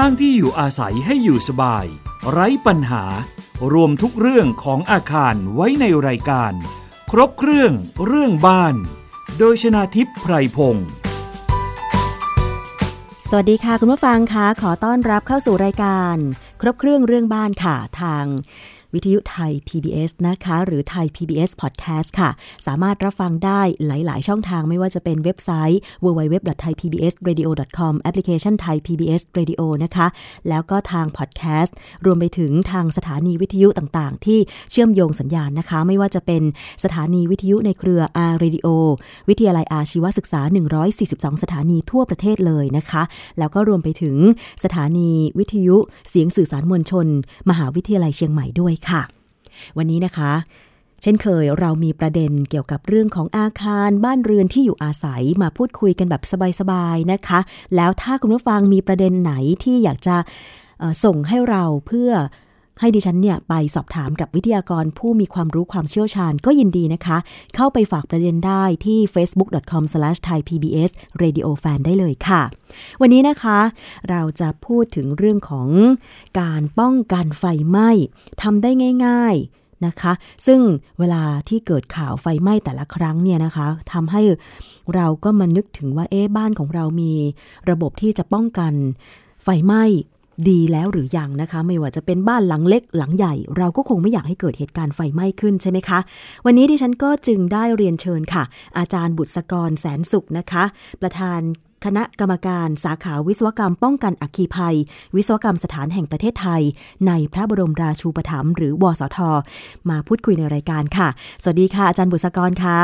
สร้างที่อยู่อาศัยให้อยู่สบาย ไร้ปัญหา รวมทุกเรื่องของอาคารไว้ในรายการ ครบเครื่องเรื่องบ้าน โดยชนาทิพย์ไพรพงศ์สวัสดีค่ะคุณผู้ฟังคะขอต้อนรับเข้าสู่รายการ ครบเครื่องเรื่องบ้านค่ะทาง วิทยุไทย PBS นะคะ หรือไทย PBS Podcast ค่ะ สามารถรับฟังได้หลาย ๆ ช่องทางไม่ว่าจะเป็นเว็บไซต์ www.thaipbsradio.com แอปพลิเคชัน Thai PBS Radio นะคะ แล้วก็ทาง Podcast รวมไปถึงทางสถานีวิทยุต่าง ๆ ที่เชื่อมโยงสัญญาณนะคะ ไม่ว่าจะเป็นสถานีวิทยุในเครือ R Radio วิทยาลัยอาชีวศึกษา 142 สถานีทั่วประเทศเลยนะคะ แล้วก็รวมไปถึงสถานีวิทยุเสียงสื่อสารมวลชน มหาวิทยาลัยเชียงใหม่ด้วยค่ะ วันนี้นะคะ เช่นเคยเรามีประเด็นเกี่ยวกับเรื่องของอาคารบ้านเรือนที่อยู่อาศัยมาพูดคุยกันแบบสบายๆนะคะ แล้วถ้าคุณผู้ฟังมีประเด็นไหนที่อยากจะส่งให้เราเพื่อ ให้ดิฉันเนี่ยไปสอบถามกับวิทยากรผู้มีความรู้ความเชี่ยวชาญก็ยินดีนะคะ เข้าไปฝากประเด็นได้ที่ facebook.com/thaipbsradiofan ได้เลยค่ะ วันนี้นะคะ เราจะพูดถึงเรื่องของการป้องกันไฟไหม้ทำได้ง่าย ๆนะคะ ซึ่งเวลาที่เกิดข่าวไฟไหม้แต่ละครั้งเนี่ยนะคะทำให้เราก็มานึกถึงว่าเอ๊ะบ้านของเรามีระบบที่จะป้องกันไฟไหม้ ดีแล้วหรือยังนะคะ ไม่ว่าจะเป็นบ้านหลังเล็กหลังใหญ่ เราก็คงไม่อยากให้เกิดเหตุการณ์ไฟไหม้ขึ้นใช่ไหมคะ วันนี้ดิฉันก็จึงได้เรียนเชิญค่ะ อาจารย์บุตรกรแสนสุขนะคะ ประธานคณะกรรมการสาขาวิศวกรรมป้องกันอัคคีภัย วิศวกรรมสถานแห่งประเทศไทย ในพระบรมราชูปถัมภ์หรือวสท มาพูดคุยในรายการค่ะ สวัสดีค่ะอาจารย์บุตรกรค่ะ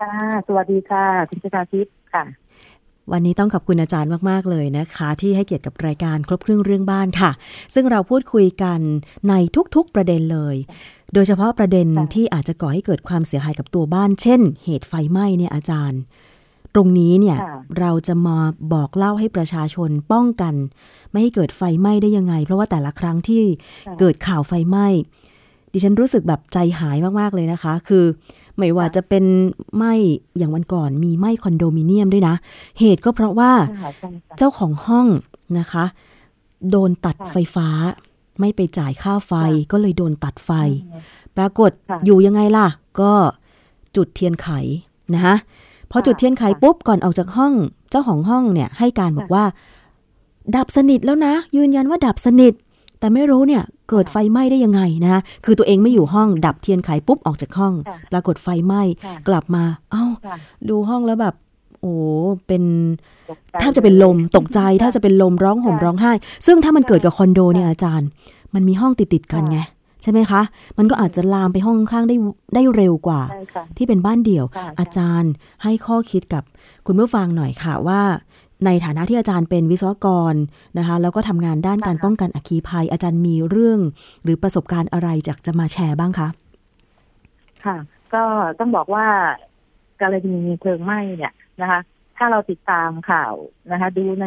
ค่ะ สวัสดีค่ะ คุณชาทิพย์ค่ะ วันนี้ต้องขอบคุณอาจารย์มาก ๆ เลยนะคะ ที่ให้เกียรติกับรายการครบเครื่องเรื่องบ้านค่ะ ซึ่งเราพูดคุยกันในทุกๆประเด็นเลย โดยเฉพาะประเด็นที่อาจจะก่อให้เกิดความเสียหายกับตัวบ้าน เช่น เหตุไฟไหม้เนี่ยอาจารย์ ตรงนี้เนี่ยเราจะมาบอกเล่าให้ประชาชนป้องกัน ไม่ให้เกิดไฟไหม้ได้ยังไง เพราะว่าแต่ละครั้งที่เกิดข่าวไฟไหม้ดิฉันรู้สึกแบบใจหายมากๆเลยนะคะ คือ ไม่ว่าจะเป็นไหม้อย่างวันก่อนมีไหม้คอนโดมิเนียมด้วยนะ เหตุก็เพราะว่าเจ้าของห้องนะคะ โดนตัดไฟฟ้า ไม่ไปจ่ายค่าไฟก็เลยโดนตัดไฟ ปรากฏอยู่ยังไงล่ะ ก็จุดเทียนไขนะคะพอจุดเทียนไขปุ๊บก่อนออกจากห้องเจ้าของห้องเนี่ยให้การบอกว่า ดับสนิทแล้วนะ ยืนยันว่าดับสนิท แต่ไม่รู้เนี่ย เกิดไฟไหม้ได้ยังไงนะคะคือตัวเองไม่อยู่ห้องดับเทียนไขปุ๊บออกจากห้อง ปรากฏไฟไหม้กลับมา เอ้า ดูห้องแล้วแบบ โอ้เป็นถ้าจะเป็นลมตกใจถ้าจะเป็นลมร้องห่มร้องไห้ ซึ่งถ้ามันเกิดกับคอนโดเนี่ยอาจารย์ มันมีห้องติดติดกันไงใช่ไหมคะ มันก็อาจจะลามไปห้องข้างได้ได้เร็วกว่า ที่เป็นบ้านเดี่ยว อาจารย์ให้ข้อคิดกับคุณผู้ฟังหน่อยค่ะว่า ในฐานะที่อาจารย์เป็นวิศวกรนะคะแล้วก็ทำงานด้านการป้องกันอัคคีภัย อาจารย์มีเรื่อง หรือประสบการณ์อะไรจากจะมาแชร์บ้างคะค่ะ ก็ต้องบอกว่ากรณีเพลิงไหม้เนี่ยนะคะ ถ้าเราติดตามข่าวนะคะ ดูใน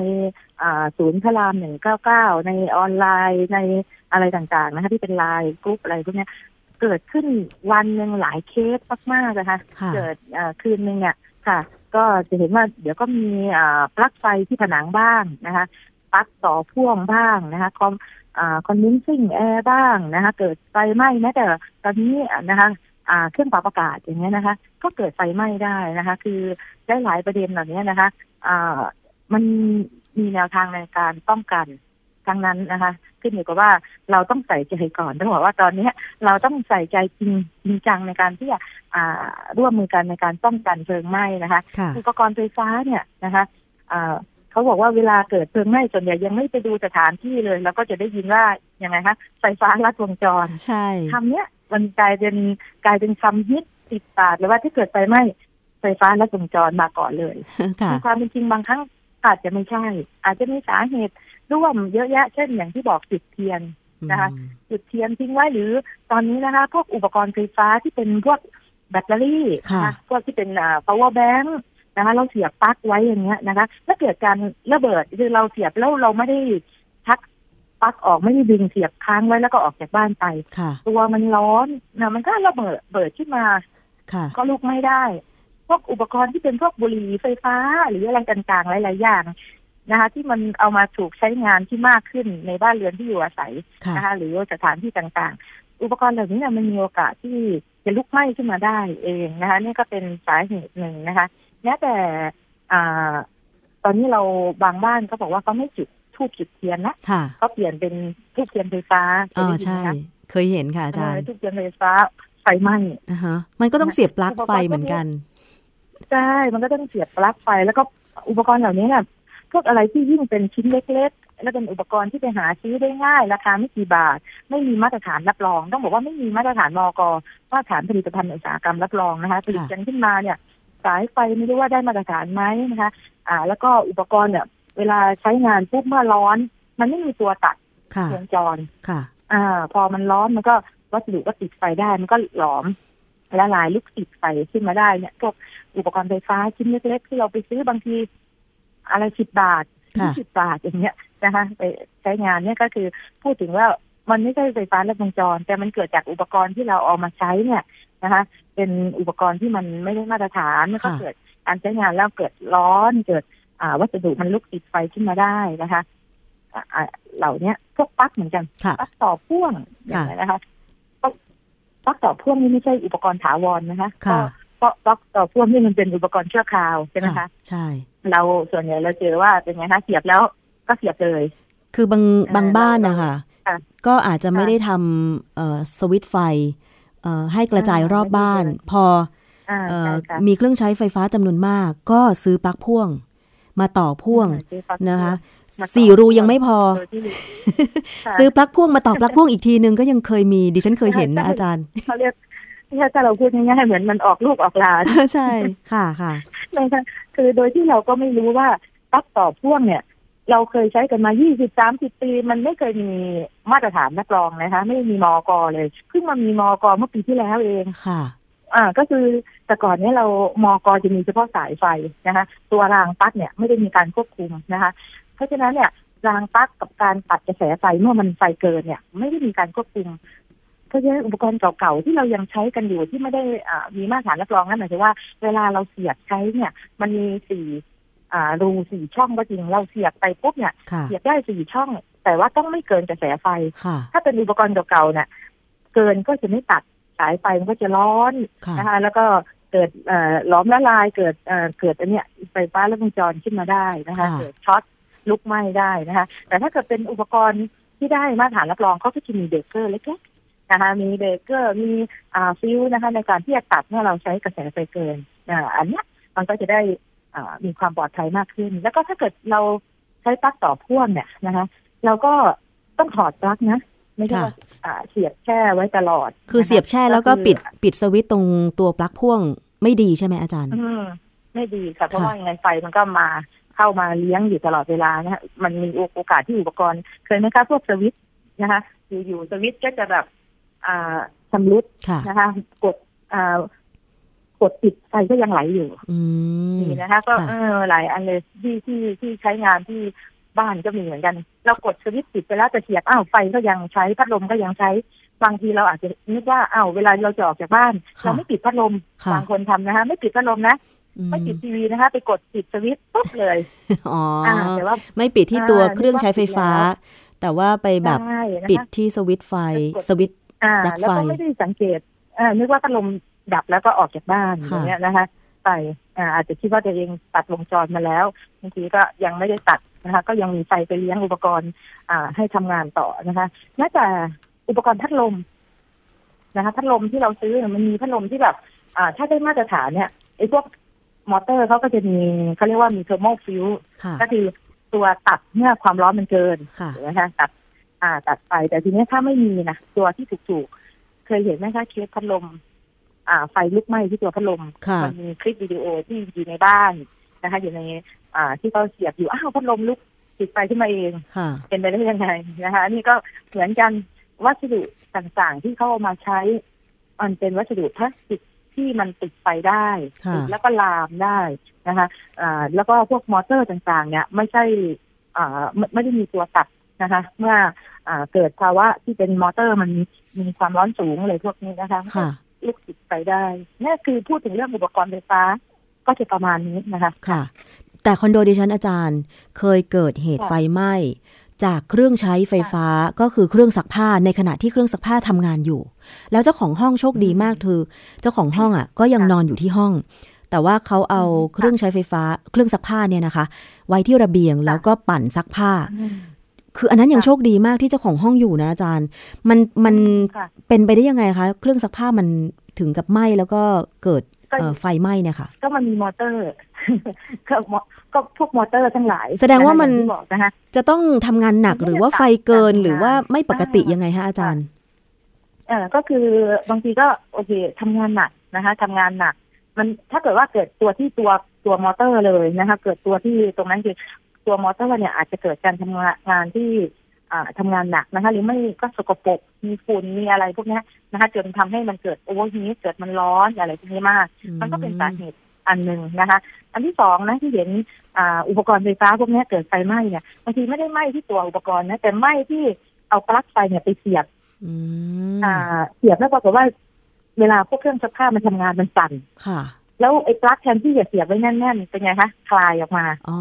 ศูนย์พระรามหนึ่งเก้าเก้าในออนไลน์ในอะไรต่างๆนะคะที่เป็นไลน์กรุ๊ปอะไรพวกนี้เกิดขึ้นวันหนึ่งหลายเคสมากๆนะคะ เกิดคืนหนึ่งเนี่ยค่ะ ก็จะเห็นว่าเดี๋ยวก็มีปลั๊กไฟที่ผนังบ้างนะคะปลั๊กต่อพ่วงบ้างนะคะคอมคอนดินซิ่งแอร์บ้างนะคะ เกิดไฟไหม้แม้แต่ตอนนี้นะคะเครื่องปรับอากาศอย่างเงี้ยนะคะ ก็เกิดไฟไหม้ได้นะคะ คือได้หลายประเด็นเหล่านี้นะคะมันมีแนวทางในการป้องกัน ทั้งนั้นนะคะขึ้นอยู่กับว่าเราต้องใส่ใจก่อนต้องบอกว่าตอนนี้เราต้องใส่ใจจริงจริงจังในการที่จะร่วมมือกันในการป้องกันเพลิงไหม้นะคะอุปกรณ์ไฟฟ้าเนี่ยนะคะเขาบอกว่าเวลาเกิดเพลิงไหม้ส่วนใหญ่ยังไม่ไปดูสถานที่เลยเราก็จะได้ยินว่ายังไงคะไฟฟ้าลัดวงจรใช่คำเนี้ยมันกลายเป็นกลายเป็นคำฮิตติดปากเลยว่าที่เกิดไฟไหม้ไฟฟ้าลัดวงจรมาก่อนเลยความเป็นจริงบางครั้งอาจจะไม่ใช่ อาจจะมีสาเหตุ ร่วมเยอะแยะ เช่นอย่างที่บอกจุดเทียนนะคะจุดเทียนทิ้งไว้หรือตอนนี้นะคะ พวกอุปกรณ์ไฟฟ้าที่เป็นพวกแบตเตอรี่นะพวกที่เป็นอ่า power bank นะคะ เราเสียบปลั๊กไว้อย่างเงี้ยนะคะ ถ้าเกิดการระเบิดคือเราเสียบแล้วเราไม่ได้ทักปลั๊กออกไม่ได้ดึงเสียบค้างไว้แล้วก็ออกจากบ้านไปตัวมันร้อนนะมันก็ระเบิดเบิดขึ้นมาก็ลุกไม่ได้ พวกอุปกรณ์ที่เป็นพวกบุหรี่ไฟฟ้า หรืออะไรต่างๆหลายๆอย่าง นะคะ ที่มันเอามาถูกใช้งานที่มากขึ้นในบ้านเรือนที่อยู่อาศัยค่ะนะคะ หรือว่าสถานที่ต่างๆ อุปกรณ์เหล่านี้เนี่ยมันมีโอกาสที่จะลุกไหม้ขึ้นมาได้เองนะคะนี่ก็เป็นสาเหตุหนึ่งนะคะแม้แต่อ่าตอนนี้เราบางบ้านก็บอกว่าเขาไม่จุดทูบจุดเทียนนะค่ะเขาเปลี่ยนเป็นทูบเทียนไฟฟ้าอ๋อเคยได้ยินใช่ไหมคะเคยเห็นค่ะอาจารย์เออทูบเทียนไฟฟ้าไฟไหม้อ่าฮะมันก็ต้องเสียบปลั๊กไฟเหมือนกันใช่มันก็ต้องเสียบปลั๊กไฟแล้วก็อุปกรณ์เหล่านี้เนี่ยพ วกอะไรที่ยิ่งเป็นชิ้นเล็ก ๆ แล้วเป็นอุปกรณ์ที่ไปหาซื้อได้ง่าย ราคาไม่กี่บาท ไม่มีมาตรฐานรับรอง ต้องบอกว่าไม่มีมาตรฐานมกมาตรฐานผลิตภัณฑ์อุตสาหกรรมรับรองนะคะผลิตกันขึ้นมาเนี่ย สายไฟไม่รู้ว่าได้มาตรฐานไหมนะคะ อ่า แล้วก็อุปกรณ์เนี่ย เวลาใช้งานปุ๊บเมื่อร้อน มันไม่มีตัวตัดค่ะวงจรค่ะ อ่า พอมันร้อนมันก็วัสดุก็ติดไฟได้มันก็หลอมละลายลุกติดไฟขึ้นมาได้เนี่ยพวกอุปกรณ์ไฟฟ้าชิ้นเล็กๆที่เราไปซื้อบางที อะไรสิบบาทค่ะยี่สิบบาทอย่างเงี้ยนะคะไปใช้งานเนี่ยก็คือพูดถึงว่ามันไม่ใช่ไฟฟ้าลัดวงจร แต่มันเกิดจากอุปกรณ์ที่เราเอามาใช้เนี่ยนะคะ เป็นอุปกรณ์ที่มันไม่ได้มาตรฐานมันก็ค่ะเกิดการใช้งานแล้วเกิดร้อนเกิดอ่าวัสดุมันลุกติดไฟขึ้นมาได้นะคะอ่าอ่าเหล่าเนี้ยพวกปลั๊กเหมือนกันค่ะปลั๊กต่อพ่วงอย่างนี้ยนะคะปลั๊กปลั๊กต่อพ่วงนี่ไม่ใช่อุปกรณ์ถาวรนะคะค่ะเพราะปลั๊กต่อพ่วงนี่มันเป็นอุปกรณ์ชั่วคราวใช่ไหมคะใช่ เราส่วนใหญ่เราเจอว่าเป็นไงคะเสียบแล้วก็เสียบเลย คือบางเออบางบ้านเรานะคะค่ะก็อาจจะไม่ค่ะได้ทำเอ่อสวิตช์ไฟเอ่อให้กระจายอ่ารอบบ้านไม่ได้เลยพออ่าเอ่อใช่ค่ะมีเครื่องใช้ไฟฟ้าจำนวนมาก ก็ซื้อปลั๊กพ่วง มาต่อพ่วงซื้อปลั๊กนะคะมาต่อสี่รูยังไม่พอโดยที่ค่ะซื้อปลั๊กพ่วงมาต่อปลั๊กพ่วงอีกทีนึงก็ยังเคยมีดิฉันเคยเห็นนะใช่อาจารย์เขาเรียกถ้าเราพูดง่ายๆเหมือนมันออกลูกออกหลานใช่ค่ะค่ะนะคะ คือโดยที่เราก็ไม่รู้ว่าปลั๊กต่อพ่วงเนี่ย เราเคยใช้กันมา 20 30 ปี มันไม่เคยมีมาตรฐานรับรองนะคะ ไม่มีมอกเลยเพิ่งมามีมอกเมื่อปีที่แล้วเองค่ะอ่าก็คือแต่ก่อนเนี้เรามอกจะมีเฉพาะสายไฟนะคะ ตัวรางปลั๊กเนี่ยไม่ได้มีการควบคุมนะคะ เพราะฉะนั้นเนี่ยรางปลั๊กกับการตัดกระแสไฟเมื่อมันไฟเกินเนี่ย ไม่ได้มีการควบคุม เพราะฉะนั้นอุปกรณ์เก่าๆที่เรายังใช้กันอยู่ที่ไม่ได้อ่ามีมาตรฐานรับรองนั่นหมายถึงว่าเวลาเราเสียบใช้เนี่ย มันมีสี่อ่ารูสี่ช่องก็จริงเราเสียบไปปุ๊บเนี่ยค่ะเสียบได้สี่ช่อง แต่ว่าต้องไม่เกินกระแสไฟค่ะถ้าเป็นอุปกรณ์เก่าๆเนี่ยเกินก็จะไม่ตัดสายไฟมันก็จะร้อนค่ะนะคะแล้วก็เกิดเอ่อหลอมละลายเกิดเอ่อเกิดอันเนี้ยไฟฟ้าลัดวงจรขึ้นมาได้นะคะค่ะเกิดช็อตลุกไหม้ได้นะคะ แต่ถ้าเกิดเป็นอุปกรณ์ที่ได้มาตรฐานรับรองเขาก็จะมีเบรกเกอร์เล็กๆ นะคะมีเบรกเกอร์มีอ่าฟิวนะคะในการที่จะตัดเมื่อเราใช้กระแสไฟเกินอ่าอันเนี้ยมันก็จะได้อ่ามีความปลอดภัยมากขึ้น แล้วก็ถ้าเกิดเราใช้ปลั๊กต่อพ่วงเนี่ยนะคะเราก็ต้องถอดปลั๊กนะไม่ใช่ว่าอ่าเสียบแช่ไว้ตลอด คือนะคะเสียบแช่แล้วก็คือปิดปิดสวิตช์ตรงตัวปลั๊กพ่วงไม่ดีใช่ไหมอาจารย์อืมไม่ดีค่ะเพราะค่ะว่ายังไงไฟมันก็มาเข้ามาเลี้ยงอยู่ตลอดเวลานะฮะมันมีโอกาสที่อุปกรณ์เคยไหมคะพวกสวิตช์นะคะอยู่ๆสวิตช์ก็จะแบบอ่า ชำรุดค่ะนะคะกดอ่ากดปิดไฟก็ยังไหลอยู่อืมนี่นะคะ ก็ค่ะเออหลายอันเลยที่ที่ที่ใช้งานที่บ้านก็มีเหมือนกัน เรากดสวิตช์ปิดไปแล้วจะเสียบอ้าวไฟก็ยังใช้พัดลมก็ยังใช้บางทีเราอาจจะนึกว่าอ้าวเวลาเราจะออกจากบ้านค่ะเราไม่ปิดพัดลมค่ะบางคนทำนะคะ ไม่ปิดพัดลมนะอืมไม่ปิดทีวีนะคะ ไปกดปิดสวิตช์ปุ๊บเลยอ๋อออ่าแต่ว่าไม่ปิดที่ตัวอ่าเครื่องใช้ไฟฟ้านึกว่าปิดแล้วแต่ว่าไปแบบใช่นะคะปิดที่สวิตช์ไฟกดสวิตช์ อ่าปลั๊กแล้วก็ไฟไม่ได้สังเกตอ่านึกว่าพัดลมดับแล้วก็ออกจากบ้านค่ะอย่างเงี้ยนะคะ ไปอ่าอาจจะคิดว่าตัวเองตัดวงจรมาแล้วบางทีก็ยังไม่ได้ตัดนะคะ ก็ยังมีไฟไปเลี้ยงอุปกรณ์ อ่า ให้ทำงานต่อนะคะแม้แต่อุปกรณ์พัดลมนะคะพัดลมที่เราซื้อเนี่ยมันมีพัดลมที่แบบ อ่า ถ้าได้มาตรฐานเนี่ยไอ้พวกมอเตอร์เขาก็จะมีเขาเรียกว่ามี thermo fuse ค่ะก็คือตัวตัดเมื่อความร้อนมันเกินค่ะถูกไหมคะตัด อ่าตัดไป แต่ทีนี้ถ้าไม่มีนะตัวที่ถูกๆ เคยเห็นไหมคะเคสพัดลม อ่า ไฟลุกไหม้ที่ตัวพัดลมค่ะมัมีคลิปวิดีโอที่อยู่ในบ้านนะคะ อยู่ใน อ่า ที่เขาเสียบอยู่อ้าวพัดลมลุกติดไฟขึ้นมาเองค่ะเป็นไปได้ยังไงนะคะอันนี่ก็เหมือนกันวัสดุต่างๆ ที่เขาเอามาใช้ มันเป็นวัสดุพลาสติกที่มันติดไฟได้ค่ะติดแล้วก็ลามได้นะคะอ่าแล้วก็พวกมอเตอร์ต่างๆ เนี่ย ไม่ใช่อ่าไม่ไม่ได้มีตัวตัด นะคะ เมื่ออ่าเกิดภาวะที่เป็นมอเตอร์มันมีความร้อนสูงเลยพวกนี้นะคะค่ะลูกติดไฟได้นี่คือพูดถึงเรื่องอุปกรณ์ไฟฟ้า ก็จะประมาณนี้นะคะค่ะ แต่คอนโดดิฉันอาจารย์เคยเกิดเหตุค่ะไฟไหม้จากเครื่องใช้ไฟฟ้าก็คือเครื่องซักผ้าในขณะที่เครื่องซักผ้าทำงานอยู่ แล้วเจ้าของห้องโชคดีมากคือ เจ้าของห้องอะ ก็ยังค่ะนอนอยู่ที่ห้อง แต่ว่าเขาเอาอืมค่ะเครื่องใช้ไฟฟ้า เครื่องซักผ้าเนี่ยนะคะ ไว้ที่ระเบียงแล้วก็ปั่นซักผ้าอืม คืออันนั้นยังค่ะโชคดีมากที่เจ้าของห้องอยู่นะอาจารย์ มันมันค่ะเป็นไปได้ยังไงคะเครื่องซักผ้ามันถึงกับไหม้แล้วก็เกิดก็เอ่อไฟไหม้เนี่ยค่ะ ก็มันมีมอเตอร์ก็มอก็พวกมอเตอร์ทั้งหลาย แสดงว่ามันะคะอย่ที่บอกนะคะจะต้องทำงานหนักมันก็หรือว่าจะไฟเกินตัดหรือว่าการไม่ปกติอ่ายัยังไงคะอาจารย์เออก็คือบางทีก็โอเคทำงานหนักนะคะทำงานหนัก มันถ้าเกิดว่าเกิดตัวที่ตัวตัวมอเตอร์เลยนะคะ เกิดตัวที่ตรงนั้นคือ ตัวมอเตอร์เนี่ยอาจจะเกิดการทำงานงานที่อ่าทำงานหนักนะคะ หรือไม่ก็สกปรกมีฝุ่นมีอะไรพวกเนี้ยนะคะจนทำให้มันเกิด overheat เกิดมันร้อนอะไรพวกนี้มาก มันก็เป็นสาเหตุอันหนึ่งนะคะ อันที่สองนะที่เห็นอ่าอุปกรณ์ไฟฟ้าพวกเนี้ยเกิดไฟไหม้เนี่ยบางทีไม่ได้ไหม้ที่ตัวอุปกรณ์นะแต่ไหม้ที่เอาปลั๊กไฟเนี่ยไปเสียบอืมอ่าเสียบแล้วปรากฏว่า เวลาพวกเครื่องซักผ้ามันทำงานมันสั่นค่ะ แล้วไอ้ปลั๊กแทนที่จะเสียบไว้แน่นๆเป็นไงคะคลายออกมาอ๋อ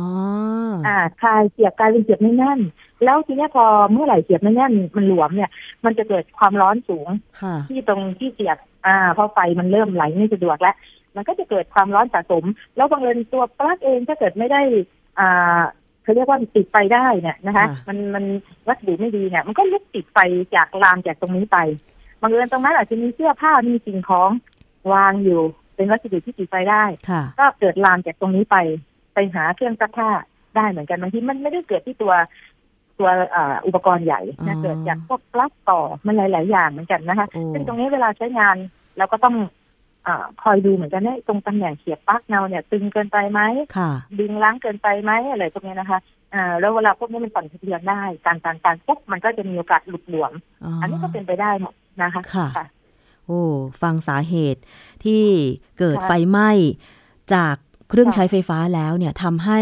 อ่าคลายเสียบกลายเป็นเสียบไม่แน่น แล้วทีเนี้ยพอเมื่อไหร่เสียบไม่แน่นมันหลวมเนี่ย มันจะเกิดความร้อนสูงค่ะที่ตรงที่เสียบ อ่าพอไฟมันเริ่มไหลไม่สะดวกแล้วมันก็จะเกิดความร้อนสะสม แล้วบังเอิญตัวปลั๊กเองถ้าเกิดไม่ได้ อ่าเขาเรียกว่าติดไฟได้เนี่ยนะคะค่ะมันมันวัสดุไม่ดีเนี่ย มันก็ลุกติดไฟจากลามจากตรงนี้ไปบังเอิญตรงนั้นอาจจะมีเสื้อผ้ามีสิ่งของวางอยู่ เป็นวัสดุที่ติดไฟได้ค่ะก็เกิดลามจากตรงนี้ไปไปหาเครื่องซักผ้าได้เหมือนกันบางทีมันไม่ได้เกิดที่ตัวตัวอ่าอุปกรณ์ใหญ่อ๋นะอเกิดจากพวกปลั๊กต่อมันหลาย ๆ อย่างเหมือนกันนะคะโอ้ซึ่งตรงนี้เวลาใช้งานเราก็ต้องอาคอยดูเหมือนกันว่าตรงตำแหน่งเสียบปลั๊กเราเนี่ย ตึงเกินไปไหมค่ะดึงล้างเกินไปไหมอะไรพวกนี้นะคะอ่าแล้วเวลาพวกนี้มันสั่นสะเทือนได้การการการปุ๊บมันก็จะมีโอกาสหลุดหลวมอ๋ออัอันนี้ก็เป็นไปได้หมดนะคะค่ะ โอ้ฟังสาเหตุที่เกิดค่ะไฟไหม้จากเครื่องค่ะใช้ไฟฟ้าแล้วเนี่ยทำให้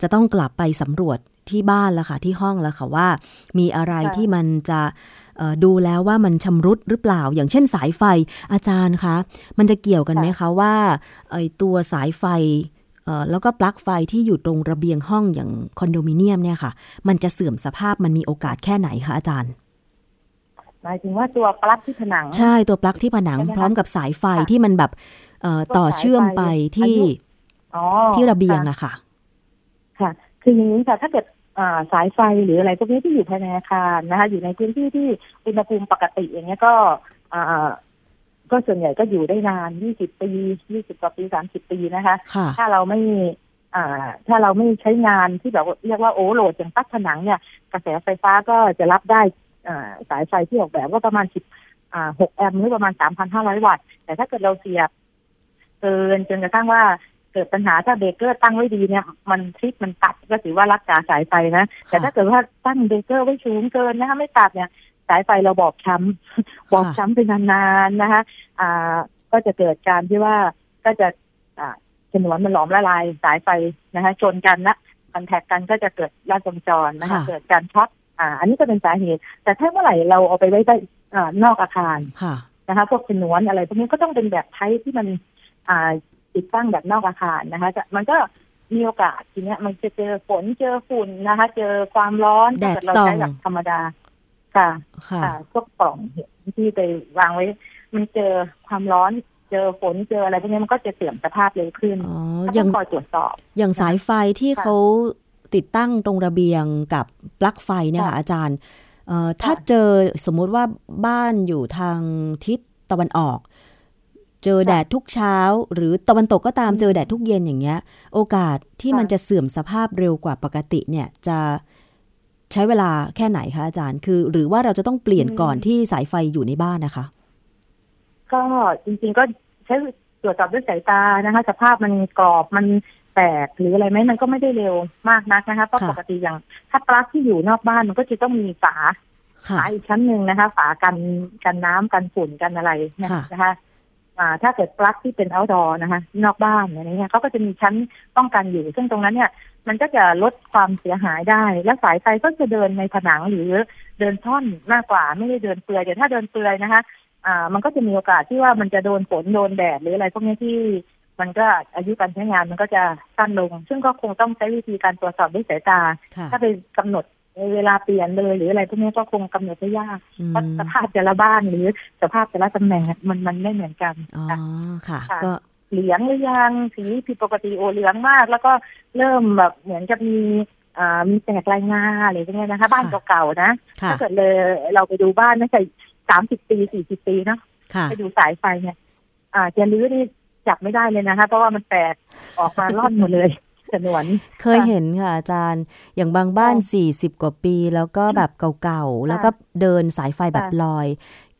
จะต้องกลับไปสำรวจที่บ้านแล้วค่ะที่ห้องแล้วค่ะว่า มีอะไรค่ะที่มันจะเอ่อดูแล้วว่ามันชำรุดหรือเปล่า อย่างเช่นสายไฟอาจารย์คะมันจะเกี่ยวกันไหมคะว่าไอตัวสายไฟเอ่อแล้วก็ปลั๊กไฟที่อยู่ตรงระเบียงห้องอย่างคอนโดมิเนียมเนี่ยค่ะ มันจะเสื่อมสภาพมันมีโอกาสแค่ไหนคะอาจารย์ หมายถึงว่าตัวปลั๊กที่ผนัง ใช่ตัวปลั๊กที่ผนังใช่ไหมคะพร้อมกับสายไฟค่ะที่มันแบบเอ่อพวกต่อเชื่อมไปสายไฟที่อายุอ๋อที่ระเบียงค่อะค่ะ ค่ะ คืออย่างนี้ค่ะ ถ้าเกิดอ่าสายไฟหรืออะไรพวกนี้ที่อยู่ภายในอาคารนะคะ อยู่ในพื้นที่ที่อุณหภูมิปกติอย่างเงี้ยก็อ่าก็ส่วนใหญ่ก็อยู่ได้นาน 20 ปี 20 กว่าปี 30 ปีนะคะค่ะถ้าเราไม่อ่าถ้าเราไม่ใช้งานที่แบบว่าเรียกว่าโอเวอร์โหลดอย่างปลั๊กผนังเนี่ย กระแสไฟฟ้าก็จะรับได้อ่า สายไฟที่ออกแบบก็ประมาณ10อ่า6แอมป์หรือประมาณ3,500วัตต์ แต่ถ้าเกิดเราเสียบเกินจนกระทั่งว่าเกิดปัญหาถ้าเบรกเกอร์ตั้งไว้ดีเนี่ย มันทริปมันตัดก็ถือว่ารักษาสายไฟนะ แต่ถ้าเกิดว่าตั้งเบรกเกอร์ไว้สูงเกินนะคะไม่ตัดเนี่ย สายไฟเราบอบช้ำบอบช้ำไปนานๆนะคะอ่าก็จะเกิดการที่ว่าก็จะอ่าฉนวนมันหลอมละลายสายไฟนะคะชนกันนะ contact กันก็จะเกิดลัดวงจรนะคะค่ะเกิดการช็อต อ่า อันนี้ก็เป็นสาเหตุ แต่ถ้าเมื่อไหร่เราเอาไปไว้ใต้อ่านอกอาคารค่ะนะคะพวกฉนวนอะไรพวกนี้ก็ต้องเป็นแบบ type ที่มันอ่าติดตั้งแบบนอกอาคารนะคะจะมันก็มีโอกาสทีเนี้ย มันจะเจอฝนเจอฝุ่นนะคะ เจอความร้อนแดดถ้าเกิเราใช้ส่องแบบธรรมดา ค่ะ ค่ะค่ะพวกกล่องที่ไปวางไว้ มันเจอความร้อนเจอฝนเจออะไรพวกนี้มันก็จะเสื่อมสภาพเร็วขึ้นอ๋อก็อต้ย่าองงคอยตรวจสอบ อย่างสายไฟที่ค่ะเขา ติดตั้งตรงระเบียงกับปลั๊กไฟเนี่ยค่ะค่ะอาจารย์เอ่อถ้าค่ะเจอสมมุติว่าบ้านอยู่ทางทิศตะวันออก เจอค่ะแดดทุกเช้า หรือตะวันตกก็ตามอืมเจอแดดทุกเย็นอย่างเงี้ย โอกาสที่ค่ะมันจะเสื่อมสภาพเร็วกว่าปกติเนี่ยจะใช้เวลาแค่ไหนคะอาจารย์ คือ หรือว่าเราจะต้องเปลี่ยนก่อนที่สายไฟอยู่ในบ้านนะคะ ก็จริงๆก็ใช้ตรวจสอบด้วยสายตานะคะ สภาพมันกรอบมัน แตกหรืออะไรไหมมันก็ไม่ได้เร็วมากนักนะคะเพราะค่ะปกติอย่างถ้าปลั๊กที่อยู่นอกบ้านมันก็จะต้องมีฝาค่ะฝาอีกชั้นหนึ่งนะคะ ฝากันกันน้ำกันฝุ่นกันอะไรเนี่ยค่ะนะคะอ่าถ้าเกิดปลั๊กที่เป็น outdoor นะคะ นอกบ้านอะไรเงี้ยเขาก็จะมีชั้นป้องกันอยู่ ซึ่งตรงนั้นเนี่ย มันก็จะลดความเสียหายได้ และสายไฟก็จะเดินในผนังหรือเดินท่อนมากกว่าไม่ได้เดินเปลือยแต่ถ้าเดินเปลือยนะคะ อ่า มันก็จะมีโอกาสที่ว่ามันจะโดนฝนโดนแดดหรืออะไรพวกนี้ที่ มันก็อายุการใช้งานมันก็จะสั้นลง ซึ่งก็คงต้องใช้วิธีการตรวจสอบด้วยสายตาค่ะถ้าไปกำหนดเวลาเปลี่ยนเลยหรืออะไรพวกนี้ก็คงกำหนดได้ยากอืมเพราะสภาพแต่ละบ้านหรือสภาพแต่ละตำแหน่งอะมันมันไม่เหมือนกันอ๋อค่ะค่ะค่ะก็เหลืองหรือยังสีผิดปกติโอเหลืองมาก แล้วก็เริ่มแบบเหมือนกับมีอ่ามีแตกลายงาอะไรพวกนี้นะคะ บ้านเก่าๆนะค่ะถ้าเกิดเลยเราไปดูบ้านไม่ใช่สามสิบปีสี่สิบปีเนาะค่ะไปดูสายไฟเนี่ยอ่าจะรื้อนี่ จับไม่ได้เลยนะคะเพราะว่ามันแตกออกมาร่อนหมดเลยฉนวนเคยเห็นค่ะอาจารย์ อย่างบางบ้าน 40 กว่าปี แล้วก็แบบเก่าๆ แล้วก็เดินสายไฟแบบค่ะลอย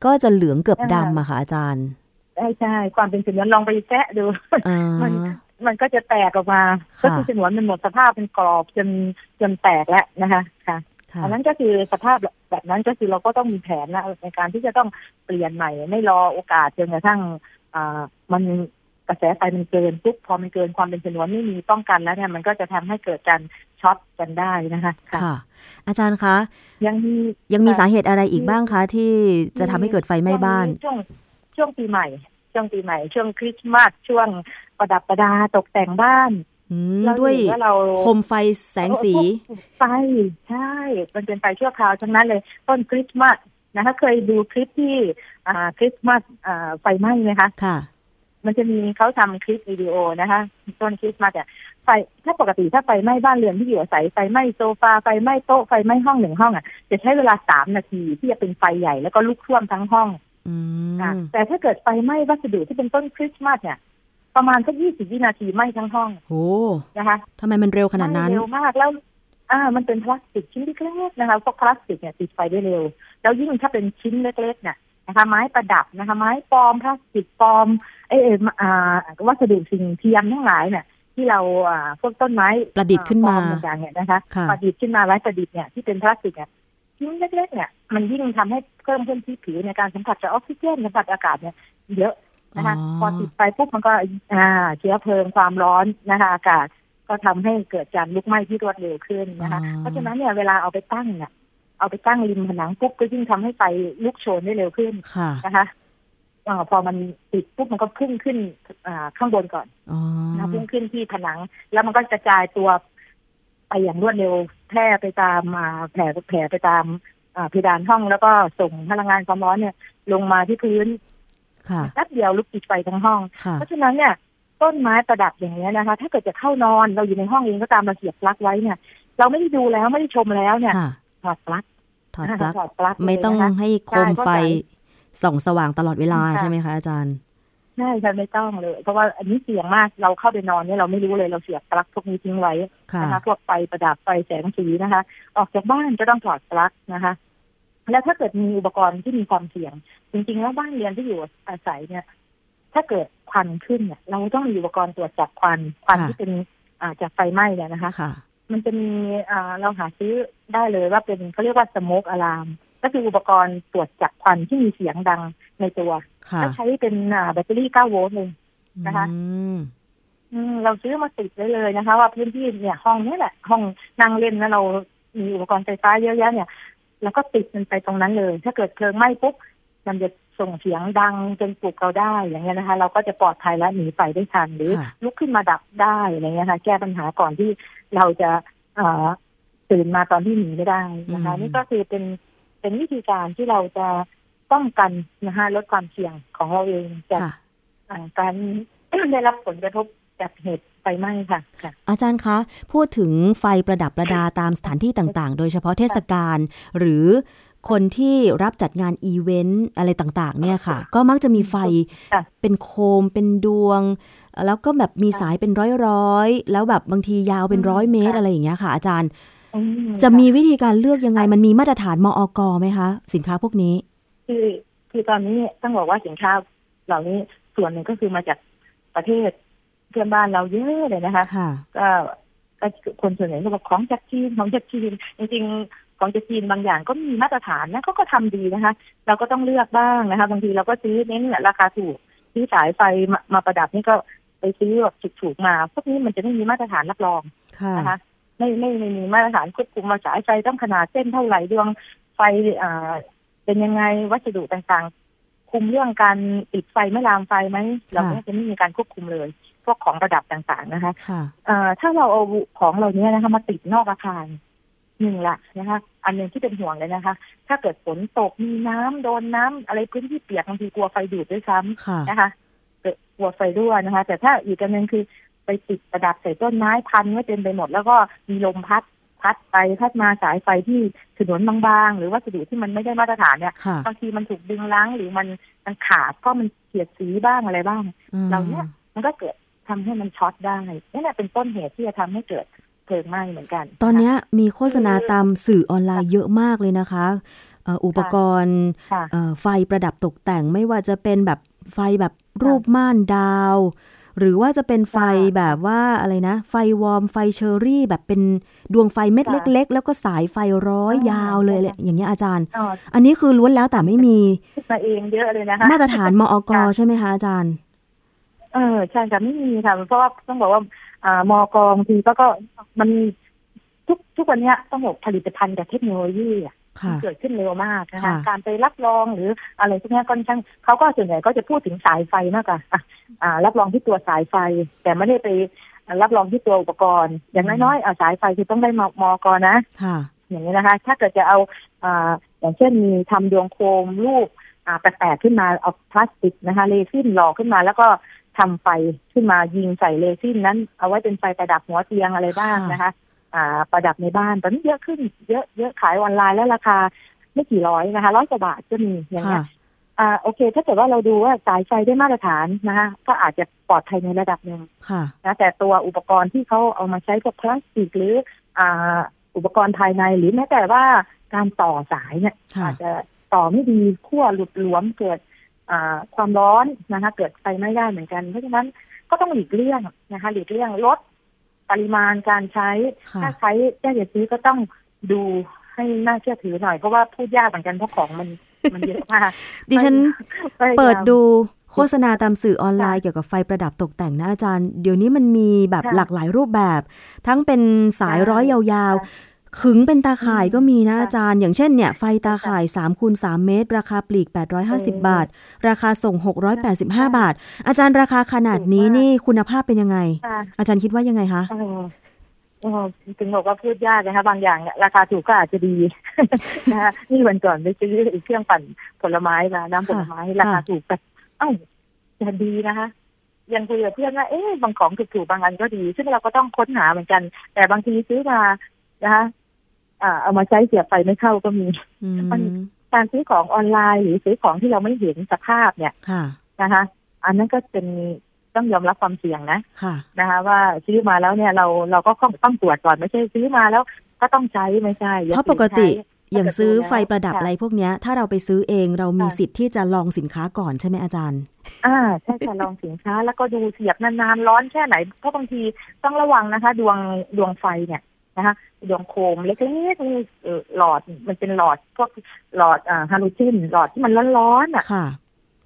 ก็จะเหลืองเกือบอ่าดำอะค่ะอาจารย์ใช่ใช่ความเป็นฉนวนลองไปแกะดูอ่ามันมันก็จะแตกออกมาค่ะก็คือฉนวนมันหมดสภาพเป็นกรอบจนจนแตกแล้วนะคะค่ะค่ะอันนั้นก็คือสภาพแบบนั้นก็คือเราก็ต้องมีแผนนะในการที่จะต้องเปลี่ยนใหม่ไม่รอโอกาสจนกระทั่งอ่ามัน กระแสไฟมันเกินปุ๊บพอมันเกินความเป็นฉนวนไม่มีป้องกันแล้วเนี่ยมันก็จะทำให้เกิดการช็อตกันได้นะคะค่ะค่ะอาจารย์คะ ยังมียังมีค่ะสาเหตุอะไรอีกบ้างคะ ที่จะทำให้เกิดไฟไหม้บ้าน ช่วงช่วงปีใหม่ ช่วงปีใหม่ ช่วงคริสต์มาสช่วงประดับประดาตกแต่งบ้านอืมเราด้วยเห็นว่าเราโคมไฟแสงสี ไฟใช่ มันเป็นไฟชั่วคราวทั้งนั้นเลย ต้นคริสต์มาสนะคะเคยดูคลิปที่อ่าคริสต์มาสอ่าไฟไหม้ไหมคะค่ะ มันจะมีเขาทำคลิปวิดีโอนะคะต้นคริสต์มาสอะไฟถ้าปกติถ้าไฟไหม้บ้านเรือนที่อยู่อาศัยไฟไหม้โซฟาไฟไหม้โต๊ะไฟไหม้ห้องหนึ่งห้องอะจะใช้เวลาสามนาทีที่จะเป็นไฟใหญ่แล้วก็ลุกท่วมทั้งห้องอืค่ะมแต่ถ้าเกิดไฟไหม้วัสดุที่เป็นต้นคริสต์มาสเนี่ยประมาณสักยี่สิบวินาทีไหม้ทั้งห้องโหนะคะทำไมมันเร็วขนาดนั้นไหม้เร็วมากแล้วอ่า มันเป็นพลาสติกชิ้นเล็กๆนะคะพวกพลาสติกเนี่ยติดไฟได้เร็ว แล้วยิ่งถ้าเป็นชิ้นเล็กๆเนี่ยนะคะ ไม้ประดับนะคะ ไม้ปลอมพลาสติกปลอม เออเอออ่าวัสดุสิ่งเทียมทั้งหลายเนี่ยที่เราอ่าพวกต้นไม้ประดิษฐ์ขึ้นมาปลอมต่างๆเนี่ยนะคะค่ะประดิษฐ์ขึ้นมาไว้ประดิษฐ์เนี่ยที่เป็นพลาสติกเนี่ยชิ้นเล็กๆเนี่ยมันยิ่งทำให้เพิ่มพื้นที่ผิวในการสัมผัสกับออกซิเจนสัมผัสอากาศเนี่ยเยอะนะคะอ๋อพอติดไปปุ๊บมันก็อ่าเชื้อเพลิงความร้อนนะคะอากาศก็ทำให้เกิดการลุกไหม้ที่รวดเร็วขึ้นนะคะอ๋อเพราะฉะนั้นเนี่ยเวลาเอาไปตั้งเนี่ยเอาไปตั้งริมผนังปุ๊บก็ยิ่งทำให้ไฟลุกโชนได้เร็วขึ้นค่ะนะคะ อ่าพอมันติดปุ๊บมันก็พุ่งขึ้นอ่าข้างบนก่อนอ๋อนะพุ่งขึ้นที่ผนัง แล้วมันก็กระจายตัวไปอย่างรวดเร็วแพร่ไปตามอ่าแผ่แผ่ไปตามอ่าเพดานห้องแล้วก็ส่งพลังงานความร้อนเนี่ย ลงมาที่พื้นค่ะแป๊บเดียวลุกติดไฟทั้งห้องค่ะเพราะฉะนั้นเนี่ยต้นไม้ประดับอย่างเงี้ยนะคะ ถ้าเกิดจะเข้านอนเราอยู่ในห้องเองก็ตามเราเสียบปลั๊กไว้เนี่ย เราไม่ได้ดูแล้วไม่ได้ชมแล้วเนี่ยค่ะถอดปลั๊กถอดปลั๊กถอดปลั๊กไม่ต้องเลยนะคะให้โคมไฟ ส่องสว่างตลอดเวลาค่ะใช่ไหมคะอาจารย์ใช่ค่ะไม่ต้องเลย เพราะว่าอันนี้เสี่ยงมากเราเข้าไปนอนเนี่ยเราไม่รู้เลยเราเสียบปลั๊กพวกนี้ทิ้งไว้ค่ะนะคะพวกไฟประดับไฟแสงสีนะคะ ออกจากบ้านจะต้องถอดปลั๊กนะคะ แล้วถ้าเกิดมีอุปกรณ์ที่มีความเสี่ยง จริงๆแล้วบ้านเรือนที่อยู่อาศัยเนี่ย ถ้าเกิดควันขึ้นเนี่ยเราต้องมีอุปกรณ์ตรวจจับควันควันค่ะที่เป็นอ่าจากไฟไหม้เนี่ยนะคะค่ะมันจะมีอ่าเราหาซื้อได้เลยว่าเป็นเขาเรียกว่าสโมกอะลาม ก็คืออุปกรณ์ตรวจจับควันที่มีเสียงดังในตัวค่ะแล้วใช้เป็นอ่าแบตเตอรี่ 9 โวลต์เลยนะคะอืมอืมเราซื้อมาติดไว้เลยนะคะ ว่าพื้นที่เนี่ยห้องเนี้แหละ ห้องนั่งเล่นแล้วเรามีอุปกรณ์ไฟฟ้าเยอะแยะเนี่ย แล้วก็ติดมันไปตรงนั้นเลย ถ้าเกิดเพลิงไหม้ปุ๊บมันจะส่งเสียงดังจนปลุกเราได้อย่างเงี้ยนะคะ เราก็จะปลอดภัยและหนีไฟได้ทันหรือค่ะลุกขึ้นมาดับได้อะไรเงี้ยค่ะแก้ปัญหาก่อนที่เราจะเอ่อตื่นมาตอนที่หนีไม่ได้นะคะอืมนี่ก็คือเป็น เป็นวิธีการที่เราจะป้องกันนะคะลดความเสี่ยงของเราเองจากค่ะอ่าการได้รับผลกระทบจากเหตุไฟไหม้ค่ะค่ะอาจารย์คะ พูดถึงไฟประดับประดาตามสถานที่ต่างๆ โดยเฉพาะเทศกาลหรือคนที่รับจัดงานอีเวนต์อะไรต่างๆ เนี่ยค่ะ ก็มักจะมีไฟค่ะเป็นโคมเป็นดวง แล้วก็แบบมีสายเป็นร้อยๆ แล้วแบบบางทียาวเป็นร้อยเมตรอะไรอย่างเงี้ยค่ะ อาจารย์อืม จะค่มีวิธีการเลือกยังไงมันมีมาตรฐานมอกไหมคะ สินค้าพวกนี้ คือคือตอนนี้ต้องบอกว่าสินค้าเหล่านี้ส่วนหนึ่งก็คือมาจากประเทศเพื่อนบ้านเราเยอะเลยนะคะค่ะก็ก็คนส่วนใหญ่ก็บอกของจากจีนของจากจีนจริงๆของจากจีนบางอย่างก็มีมาตรฐานนะเขาก็ทำดีนะคะ เราก็ต้องเลือกบ้างนะคะ บางทีเราก็ซื้อเน้นราคาถูกซื้อสายไฟมามาประดับนี่ก็ไปซื้อแบบถูกๆมา พวกนี้มันจะไม่มีมาตรฐานรับรองค่ะนะคะ ไม่ไม่ไม่มีมาตรฐานควบคุมมาสายไฟต้องขนาดเส้นเท่าไหร่ดวงไฟอ่าเป็นยังไงวัสดุต่างๆ คุมเรื่องการติดไฟไม่ลามไฟไหมเราก็จะไม่มีการควบคุมเลย พวกของประดับต่างๆนะคะค่ะเอ่อถ้าเราเอาของเหล่านี้นะคะ มาติดนอกอาคารหนึ่งละนะคะ อันหนึ่งที่เป็นห่วงเลยนะคะ ถ้าเกิดฝนตกมีน้ำโดนน้ำอะไรพื้นที่เปียกบางทีกลัวไฟดูดด้วยซ้ำค่ะนะคะเกิดกลัวไฟรั่วนะคะ แต่ถ้าอีกอันหนึ่งคือ ไปติดประดับใส่ต้นไม้พันไว้เต็มไปหมด แล้วก็มีลมพัดพัดไปพัดมาสายไฟที่ถนนบางๆ หรือวัสดุที่มันไม่ได้มาตรฐานเนี่ยค่ะบางทีมันถูกดึงล้างหรือมันมันขาดก็มันเสียดสีบ้างอะไรบ้างอืมเราเนี่ยมันก็เกิดทำให้มันช็อตได้นี่แหละเป็นต้นเหตุที่จะทำให้เกิดเพลิงไหม้เหมือนกัน ตอนเนี้ยมีโฆษณาตามสื่อออนไลน์เยอะมากเลยนะคะเอ่ออุปกรณ์ค่ะเอ่อไฟประดับตกแต่งไม่ว่าจะเป็นแบบไฟแบบรูปม่านดาว หรือว่าจะเป็นไฟค่ะแบบว่าอะไรนะ ไฟวอร์มไฟเชอรี่ แบบเป็นดวงไฟเม็ดค่ะเล็ก ๆ แล้วก็สายไฟร้อยอ่ายยาวเลยค่ะเลยอย่างเงี้ยอาจารย์อ๋ออันนี้คือล้วนแล้วแต่ไม่มีคิดมาเองเยอะเลยนะคะมาตรฐานมอกค่ะใช่ไหมคะอาจารย์ เออใช่ค่ะไม่มีค่ะเพราะว่าต้องบอกว่าอ่ามอกองทีก็ก็มันทุกทุกวันเนี้ยต้องบอกผลิตภัณฑ์กับเทคโนโลยีอะ ค่ะเกิดขึ้นเร็วมากนะคะค่ะการไปรับรองหรืออะไรพวกเนี้ยก็ค่อนข้างเขาก็ส่วนใหญ่ก็จะพูดถึงสายไฟมากกว่าอะอ่ารับรองที่ตัวสายไฟ แต่ไม่ได้ไปรับรองที่ตัวอุปกรณ์ อย่างน้อยๆอะสายไฟคือต้องได้มมอกนะค่ะอย่างนี้นะคะ ถ้าเกิดจะเอาอ่าอย่างเช่นมีทำดวงโคมรูปอ่าแปลกๆขึ้นมาเอาพลาสติกนะคะเรซินหล่อขึ้นมาแล้วก็ทำไฟขึ้นมายิงใส่เรซินนั้น เอาไว้เป็นไฟประดับหัวเตียงอะไรบ้างนะคะ อ่าประดับในบ้านตอนนี้เยอะขึ้นเยอะเยอะขายออนไลน์แล้วราคาไม่กี่ร้อยนะคะร้อยกว่าบาทก็มีอย่างเงี้ค่ะยอ่าโอเค ถ้าเกิดว่าเราดูว่าสายไฟได้มาตรฐานนะคะก็อาจจะปลอดภัยในระดับหนึ่งค่ะนะแต่ตัวอุปกรณ์ที่เขาเอามาใช้พวกพลาสติกหรืออ่าอุปกรณ์ภายในหรือแม้แต่ว่าการต่อสายเนี่ยค่ะอาจจะต่อไม่ดีขั้วหลุดหลวมเกิดอ่าความร้อนนะคะ เกิดไฟไหม้ได้เหมือนกัน เพราะฉะนั้นก็ต้องหลีกเลี่ยงนะคะ หลีกเลี่ยงลด ปริมาณการใช้ค่ะถ้าใช้แก้จะซื้อก็ต้องดูให้น่าเชื่อถือหน่อย เพราะว่าพูดยากเหมือนกันเพราะของมันมันเยอะมากดิฉันพยายามเปิดดูโฆษณาตามสื่อออนไลน์เกี่ยวกับไฟประดับตกแต่งนะอาจารย์ เดี๋ยวนี้มันมีแบบค่ะหลากหลายรูปแบบ ทั้งเป็นสายใช่ร้อยยาวค่ะๆ ขึงเป็นตาข่ายก็มีนะค่ะอาจารย์ อย่างเช่นเนี่ยไฟตาข่าย3คูณ3เมตร ราคาปลีก 850เออบาท ราคาส่ง 685ค่ะบาท อาจารย์ราคาขนาดนี้ถูกมากนี่คุณภาพเป็นยังไงค่ะอาจารย์คิดว่ายังไงคะเออเออถึงบอกว่าพูดยากนะคะบางอย่างเนี่ยราคาถูกก็อาจจะดีนะคะนี่วันก่อนไปซื้อเครื่องปั่นผลไม้มาน้ำผลไม้ค่ะราคาถูกแต่เอ้าจะดีนะคะยังคุยกับเพื่อนว่าเอ๊ะบางของถูกๆบางอันก็ดี ซึ่งเราก็ต้องค้นหาเหมือนกัน แต่บางทีซื้อมานะคะ อ่าเอามาใช้เสียบไฟไม่เข้าก็มีอืมมันการซื้อของออนไลน์หรือซื้อของที่เราไม่เห็นสภาพเนี่ยค่ะนะคะ อันนั้นก็เป็นต้องยอมรับความเสี่ยงนะค่ะนะคะ ว่าซื้อมาแล้วเนี่ยเราเราก็ต้องต้องตรวจก่อนไม่ใช่ซื้อมาแล้วก็ต้องใช้ไม่ใช่อย่เพราะปกติใช้อย่างซื้อไฟประดับค่ะอะไรพวกเนี้ย ถ้าเราไปซื้อเองเรามีค่ะสิทธิ์ที่จะลองสินค้าก่อนใช่ไหมอาจารย์ อ่าใช่ค่ะลองสินค้าแล้วก็ดูเสียบนานๆร้อนแค่ไหนเพราะบางทีต้องระวังนะคะ ดวงดวงไฟเนี่ย นะคะดวงโคมเล็กๆนี่เอ่อหลอดมันเป็นหลอดพวกหลอดอ่าฮาโลเจนหลอดที่มันร้อนๆอะค่ะ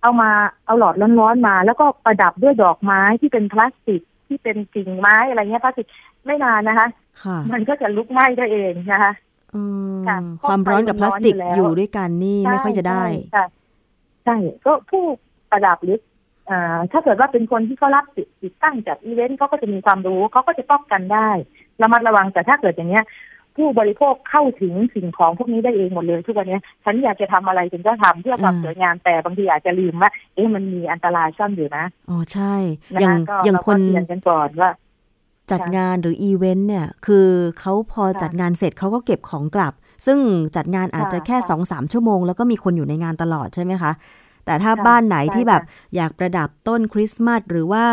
เอามาเอาหลอดร้อนๆมา แล้วก็ประดับด้วยดอกไม้ที่เป็นพลาสติกที่เป็นกิ่งไม้อะไรเงี้ยพลาสติกไม่นานนะคะค่ะมันก็จะลุกไหม้ได้เองนะคะอืมค่ะความร้อนกับพลาสติกไฟมันร้อนอยู่แล้วอยู่ด้วยกันนี่ไม่ค่อยจะได้ใช่ค่ะใช่ก็ผู้ประดับหรืออ่าถ้าเกิดว่าเป็นคนที่เขารับติดติดตั้งจัดอีเวนต์เขาก็จะมีความรู้เขาก็จะป้องกันได้ ระมัดระวังแต่ถ้าเกิดอย่างเนี้ย ผู้บริโภคเข้าถึงสิ่งของพวกนี้ได้เองหมดเลยทุกวันนี้ฉันอยากจะทำอะไรฉันก็ทำเพื่อความอืมสวยงามแต่บางทีอาจจะลืมว่าเอ๊ะมันมีอันตรายซ่อนอยู่นะอ๋อใช่นะอย่างคะก็อย่างเราคก็นเรียนกันก่อนว่าจัดค่ะงานหรืออีเวนต์เนี่ย คือเขาพอค่ะจัดงานเสร็จเขาก็เก็บของกลับ ซึ่งจัดงานอาจจะค่ะแค่ค่ะสองสามชั่วโมง แล้วก็มีคนอยู่ในงานตลอดใช่ไหมคะ แต่ถ้าค่ะบ้านไหนใช่ที่แบบค่ะอยากประดับต้นคริสต์มาสหรือว่า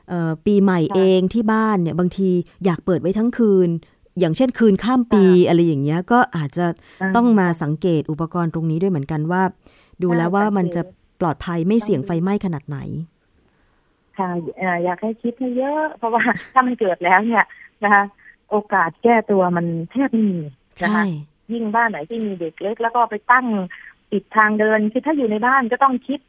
เอ่อ ปีใหม่ค่ะเองที่บ้านเนี่ยบางทีอยากเปิดไว้ทั้งคืน อย่างเช่นคืนข้ามปีค่ะอะไรอย่างเงี้ยก็อาจจะาต้องมาสังเกตอุปกรณ์ตรงนี้ด้วยเหมือนกันว่า ดูใช่แล้วว่าสังเกตมันจะปลอดภัยไม่เสี่ยงต้องไฟไหม้ขนาดไหนค่ะเอ่ออยากให้คิดให้เยอะ เพราะว่าถ้ามันเกิดแล้วเนี่ยนะคะโอกาสแก้ตัวมันแทบไม่มีนะใช่คะยิ่งบ้านไหนที่มีเด็กเล็ก แล้วก็ไปตั้งปิดทางเดินคือถ้าอยู่ในบ้านก็ต้องคิด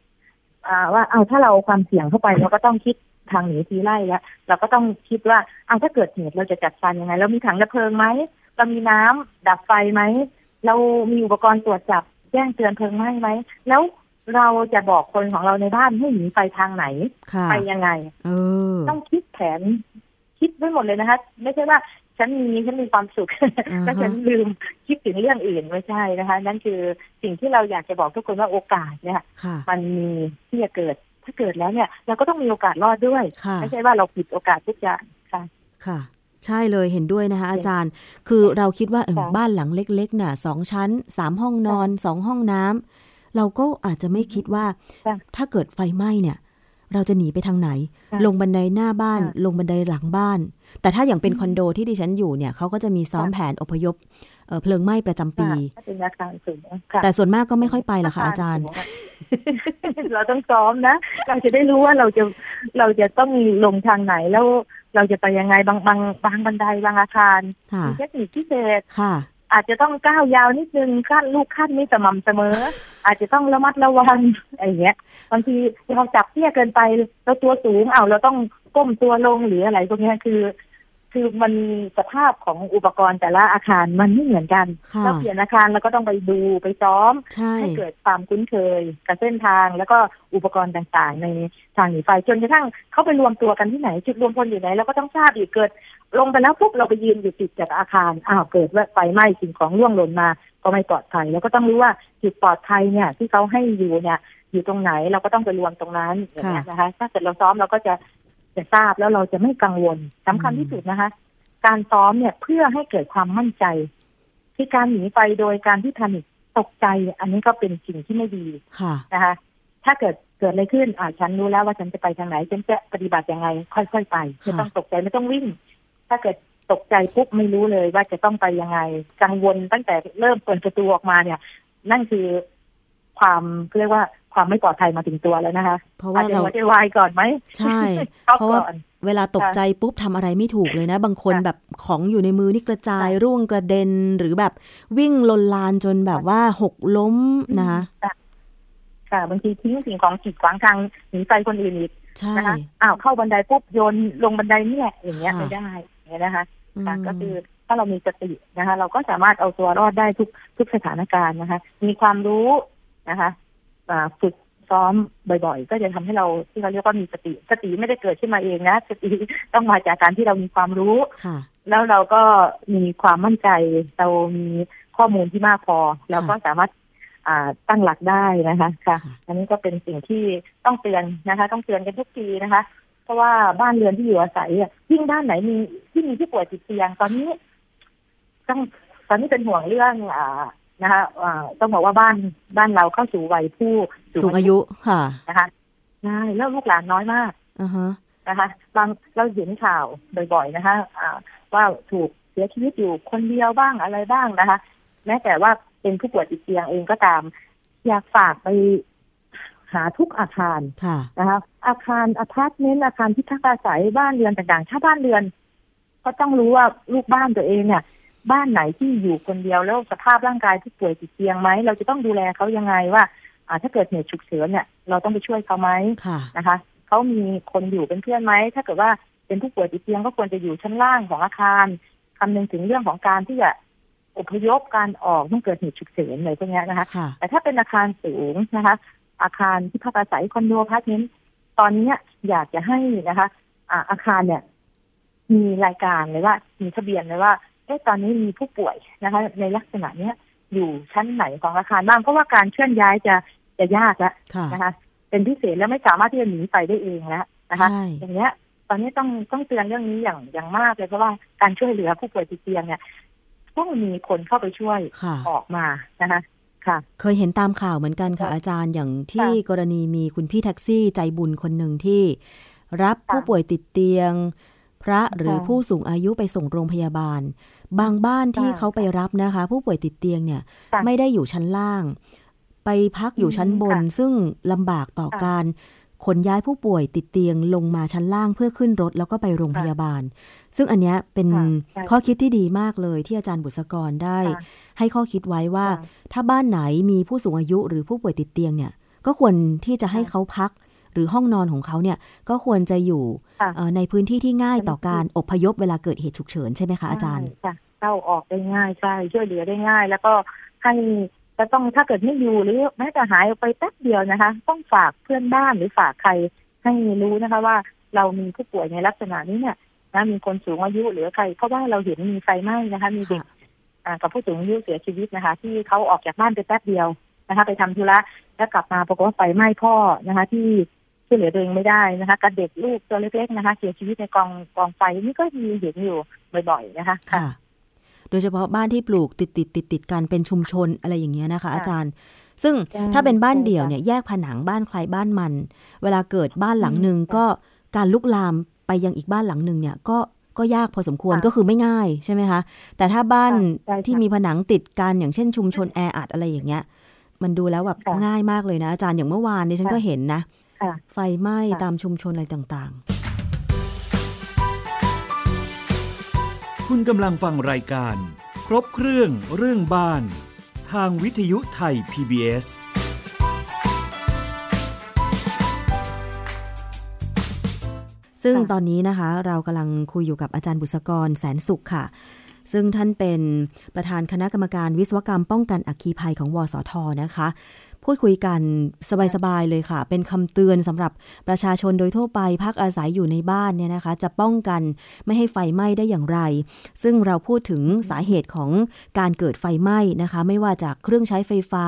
อ่าว่าเอาถ้าเราเอาความเสี่ยงเข้าไปเราก็ต้องคิด ทางหนีทีไล่แล้ว เราก็ต้องคิดว่าเอาถ้าเกิดเหตุเราจะจัดการยังไง เรามีถังดับเพลิงไหมเรามีน้ำดับไฟไหมเรามีอุปกรณ์ตรวจจับแจ้งเตือนเพลิงไหม้ไหมแล้วเราจะบอกคนของเราในบ้านให้หนีไปทางไหนค่ะไปยังไงเออต้องคิดแผน คิดไว้หมดเลยนะคะ ไม่ใช่ว่าฉันมีฉันมีความสุขอ่าฮะแล้วฉันลืมคิดถึงเรื่องอื่นไม่ใช่นะคะ นั่นคือสิ่งที่เราอยากจะบอกทุกคนว่าโอกาสเนี่ยค่ะมันมีที่จะเกิด ถ้าเกิดแล้วเนี่ยเราก็ต้องมีโอกาสรอดด้วยค่ะไม่ใช่ว่าเราปิดโอกาสทุกอย่างค่ะค่ะ ใช่เลยเห็นด้วยนะคะ อาจารย์ คือเราคิดว่าเออค่ะบ้านหลังเล็กๆน่ะสองชั้นสามห้องนอนสองห้องน้ำเราก็อาจจะไม่คิดว่าค่ะถ้าเกิดไฟไหม้เนี่ย เราจะหนีไปทางไหนค่ะลงบันไดหน้าบ้านค่ะลงบันไดหลังบ้าน แต่ถ้าอย่างเป็นคอนโดที่ดิฉันอยู่เนี่ยเขาก็จะมีซ้อมค่ะแผนอพยพ เอ่อเพลิงไหม้ประจำปีค่ะถ้าเป็นอาคารสูงค่ะแต่ส่วนมากก็ไม่ค่อยไปหรอกค่ะอาจารย์ เราต้องซ้อมนะเราจะได้รู้ว่าเราจะเราจะต้องลงทางไหนแล้วเราจะไปยังไงบางบางบางบันไดบางอาคารค่ะมีเทคนิคพิเศษค่ะอาจจะต้องก้าวยาวนิดนึงขั้นลูกขั้นไม่สม่ำเสมอ อาจจะต้องระมัดระวังอะไรอย่างเงี้ยบางทีเราจับเตี้ยเกินไปเราตัวสูงเอาเราต้องก้มตัวลงหรืออะไรพวกเนี้ยคือ คือมันสภาพของอุปกรณ์แต่ละอาคารมันไม่เหมือนกันค่ะเราเปลี่ยนอาคารเราก็ต้องไปดูไปซ้อมใช่ให้เกิดความคุ้นเคยกับเส้นทาง แล้วก็อุปกรณ์ต่างๆ ในทางหนีไฟจนกระทั่งเขาไปรวมตัวกันที่ไหน จุดรวมพลอยู่ไหนเราก็ต้องทราบอีกเกิด ลงไปแล้วปุ๊บเราไปยืนอยู่ติดกับอาคารอ้าวเกิดว่าไฟไหม้สิ่งของร่วงหล่นมา ก็ไม่ปลอดภัยแล้วก็ต้องรู้ว่าจุดปลอดภัยเนี่ย ที่เขาให้อยู่เนี่ยอยู่ตรงไหนเราก็ต้องไปรวมตรงนั้นอย่างเงี้ยนะคะ ถ้าเกิดเราซ้อมเราก็จะ จะทราบแล้วเราจะไม่กังวลสำคัญที่สุดนะคะ การซ้อมเนี่ยเพื่อให้เกิดความมั่นใจ ที่การหนีไฟโดยการที่แพนิคตกใจ อันนี้ก็เป็นสิ่งที่ไม่ดีค่ะนะคะ ถ้าเกิดเกิดอะไรขึ้นอ่าฉันรู้แล้วว่าฉันจะไปทางไหนฉันจะปฏิบัติยังไง ค่อยๆไปไม่ต้องตกใจไม่ต้องวิ่ง ถ้าเกิดตกใจปุ๊บไม่รู้เลยว่าจะต้องไปยังไง กังวลตั้งแต่เริ่มเปิดประตูออกมาเนี่ย นั่นคือความเรียกว่า ความไม่ปลอดภัยมาถึงตัวแล้วนะคะ เพราะอาว่าจจะเราหัวใจวายก่อนไหมใช่ช็อกเพราะว่าก่อนเวลาตกใจปุ๊บทำอะไรไม่ถูกเลยนะ บางคนค่ะแบบของอยู่ในมือนี่กระจายค่ะร่วงกระเด็นหรือแบบวิ่งลนลานจนแบบว่าหกล้มนะคะค่ะค่ะบางทีทิ้งสิ่งของกีดขวางทางหนีไฟคนอื่นอีกใช่นะคะอ้าวเข้าบันไดปุ๊บโยนลงบันไดนี่แหละอย่างเงี้ยค่ะไม่ได้อย่างเงี้ยนะคะมค่ะก็คือถ้าเรามีสตินะคะ เราก็สามารถเอาตัวรอดได้ทุกทุกสถานการณ์นะคะ มีความรู้นะคะอ่า ฝึกซ้อมบ่อยๆ ก็จะทำให้เราที่เราเรียกว่ามีสติ สติไม่ได้เกิดขึ้นมาเองนะ สติต้องมาจากการที่เรามีความรู้ค่ะแล้วเราก็มีความมั่นใจ เรามีข้อมูลที่มากพอ เราก็สามารถอ่าตั้งหลักได้นะคะค่ะค่ะ อันนี้ก็เป็นสิ่งที่ต้องเตือนนะคะ ต้องเตือนกันทุกปีนะคะ เพราะว่าบ้านเรือนที่อยู่อาศัยอะยิ่งบ้านไหนมีที่มีผู้ป่วยติดเตียง ตอนนี้ต้องตอนนี้เป็นห่วงเรื่อง อ่า นะคะอ่าต้องบอกว่าบ้านบ้านเราเข้าสู่วัยผู้สูงอายุค่ะนะคะใช่แล้วลูกหลานน้อยมากอ่าฮะนะคะบางเราเห็นข่าวบ่อยๆนะคะอ่าว่าถูกเสียชีวิตอยู่คนเดียวบ้างอะไรบ้างนะคะ แม้แต่ว่าเป็นผู้ป่วยติดเตียงเองก็ตาม อยากฝากไปหาทุกอาคารค่ะนะคะอาคารอพาร์ตเมนต์อาคารที่พักอาศัยบ้านเรือนต่างๆ ถ้าบ้านเรือน ก็ต้องรู้ว่าลูกบ้านตัวเองเนี่ย บ้านไหนที่อยู่คนเดียวแล้วสภาพร่างกายผู้ป่วยติดเตียงไหม เราจะต้องดูแลเขายังไงว่าอ่าถ้าเกิดเหตุฉุกเฉินเนี่ย เราต้องไปช่วยเขาไหมค่ะนะคะเขามีคนอยู่เป็นเพื่อนไหมถ้าเกิดว่าเป็นผู้ป่วยติดเตียงก็ควรจะอยู่ชั้นล่างของอาคารคำนึงถึงเรื่องของการที่จะอพยพการออกเมื่อเกิดเหตุฉุกเฉินอะไรพวกเนี้ยนะคะค่ะแต่ถ้าเป็นอาคารสูงนะคะ อาคารที่พักอาศัยคอนโดอพาร์ตเมนต์ตอนเนี้ยอยากจะให้นะคะอ่าอาคารเนี่ย มีรายการเลยว่ามีทะเบียนเลยว่า เอ๊ะตอนนี้มีผู้ป่วยนะคะ ในลักษณะเนี้ยอยู่ชั้นไหนของอาคารบ้างเพราะว่าการเคลื่อนย้ายจะจะยากละค่ะนะคะ เป็นพิเศษแล้วไม่สามารถที่จะหนีไปได้เองแล้วนะคะใช่อย่างเงี้ย ตอนนี้ต้องต้องเตือนเรื่องนี้อย่างอย่างมากเลยเพราะว่าการช่วยเหลือผู้ป่วยติดเตียงเนี่ยต้องมีคนเข้าไปช่วยค่ะออกมานะคะค่ะเคยเห็นตามข่าวเหมือนกันค่ะค่ะอาจารย์อย่างที่ค่ะกรณีมีคุณพี่แท็กซี่ใจบุญคนหนึ่งที่ รับค่ะผู้ป่วยติดเตียง พระหรือค่ะผู้สูงอายุไปส่งโรงพยาบาล บางบ้านที่ค่ะเขาไปรับนะคะ ผู้ป่วยติดเตียงเนี่ยค่ะไม่ได้อยู่ชั้นล่าง ไปพักอยู่ชั้นบนอืมค่ะซึ่งลำบากต่อค่ะการขนย้ายผู้ป่วยติดเตียงลงมาชั้นล่างเพื่อขึ้นรถแล้วก็ไปโรงค่ะพยาบาล ซึ่งอันเนี้ยเป็นค่ะใช่ข้อคิดที่ดีมากเลยที่อาจารย์บุษกรได้ค่ะให้ข้อคิดไว้ว่าค่ะถ้าบ้านไหนมีผู้สูงอายุหรือผู้ป่วยติดเตียงเนี่ย ก็ควรที่จะให้ค่ะเขาพัก หรือห้องนอนของเขาเนี่ยก็ควรจะอยู่ค่ะเอ่อในพื้นที่ที่ง่ายต่อเป็นที่การอพยพเวลาเกิดเหตุฉุกเฉินใช่ไหมคะอาจารย์ใช่ค่ะเข้าออกได้ง่ายใช่ช่วยเหลือได้ง่าย แล้วก็ให้สจะต้องถ้าเกิดไม่อยู่หรือแม้แต่หายออกไปแป๊บเดียวนะคะ ต้องฝากเพื่อนบ้านหรือฝากใครให้รู้นะคะว่าเรามีผู้ป่วยในลักษณะนี้เนี่ยนะมีคนสูงอายุหรือใครเพราะว่าเราเห็นมีไฟไหม้นะคะ มีเด็กค่ะอ่ากับผู้สูงอายุเสียชีวิตนะคะ ที่เขาออกจากบ้านไปแป๊บเดียวนะคะ ไปทำธุระแล้วกลับมาปรากฏว่าไฟไหม้พ่อนะคะ ที่ ช่วยเหลือตัวเองไม่ได้นะคะกับเด็กลูกตัวเล็กๆนะคะ เสียชีวิตในกองกองไฟนี่ก็มีเห็นอยู่บ่อยๆนะคะค่ะ โดยเฉพาะบ้านที่ปลูกติดติดติดติดๆกันเป็นชุมชนอะไรอย่างเงี้ยนะคะค่ะอาจารย์ ซึ่งใช่ถ้าเป็นบ้านใช่เดี่ยวค่ะเนี่ยแยกผนังบ้านใครบ้านมัน เวลาเกิดบ้านหลังหนึ่งอืมก็การลุกลามไปยังอีกบ้านหลังหนึ่งเนี่ยก็ก็ยากพอสมควรค่ะก็คือไม่ง่ายใช่ไหมคะ แต่ถ้าบ้านค่ะใช่ค่ะที่มีผนังติดกันอย่างเช่นชุมชนแออัดอะไรอย่างเงี้ย มันดูแล้วแบบค่ะง่ายมากเลยนะอาจารย์อย่างเมื่อวานนี้ฉันค่ะก็เห็นนะค่ะ ไฟไหม้ค่ะตามชุมชนอะไรต่างคุณกำลังฟังรายการ ครบเครื่องเรื่องบ้าน ทางวิทยุไทย PBS ๆซึ่งค่ะตอนนี้นะคะ เรากำลังคุยอยู่กับอาจารย์บุษกรแสนสุขค่ะซึ่งท่านเป็นประธานคณะกรรมการวิศวกรรมป้องกันอัคคีภัยของวสทนะคะ พูดคุยกันสบายๆเลยค่ะ เป็นคำเตือนสำหรับประชาชนโดยทั่วไปพักอาศัยอยู่ในบ้านเนี่ยนะคะ จะป้องกันไม่ให้ไฟไหม้ได้อย่างไร ซึ่งเราพูดถึงสาเหตุของการเกิดไฟไหม้นะคะ ไม่ว่าจากเครื่องใช้ไฟฟ้า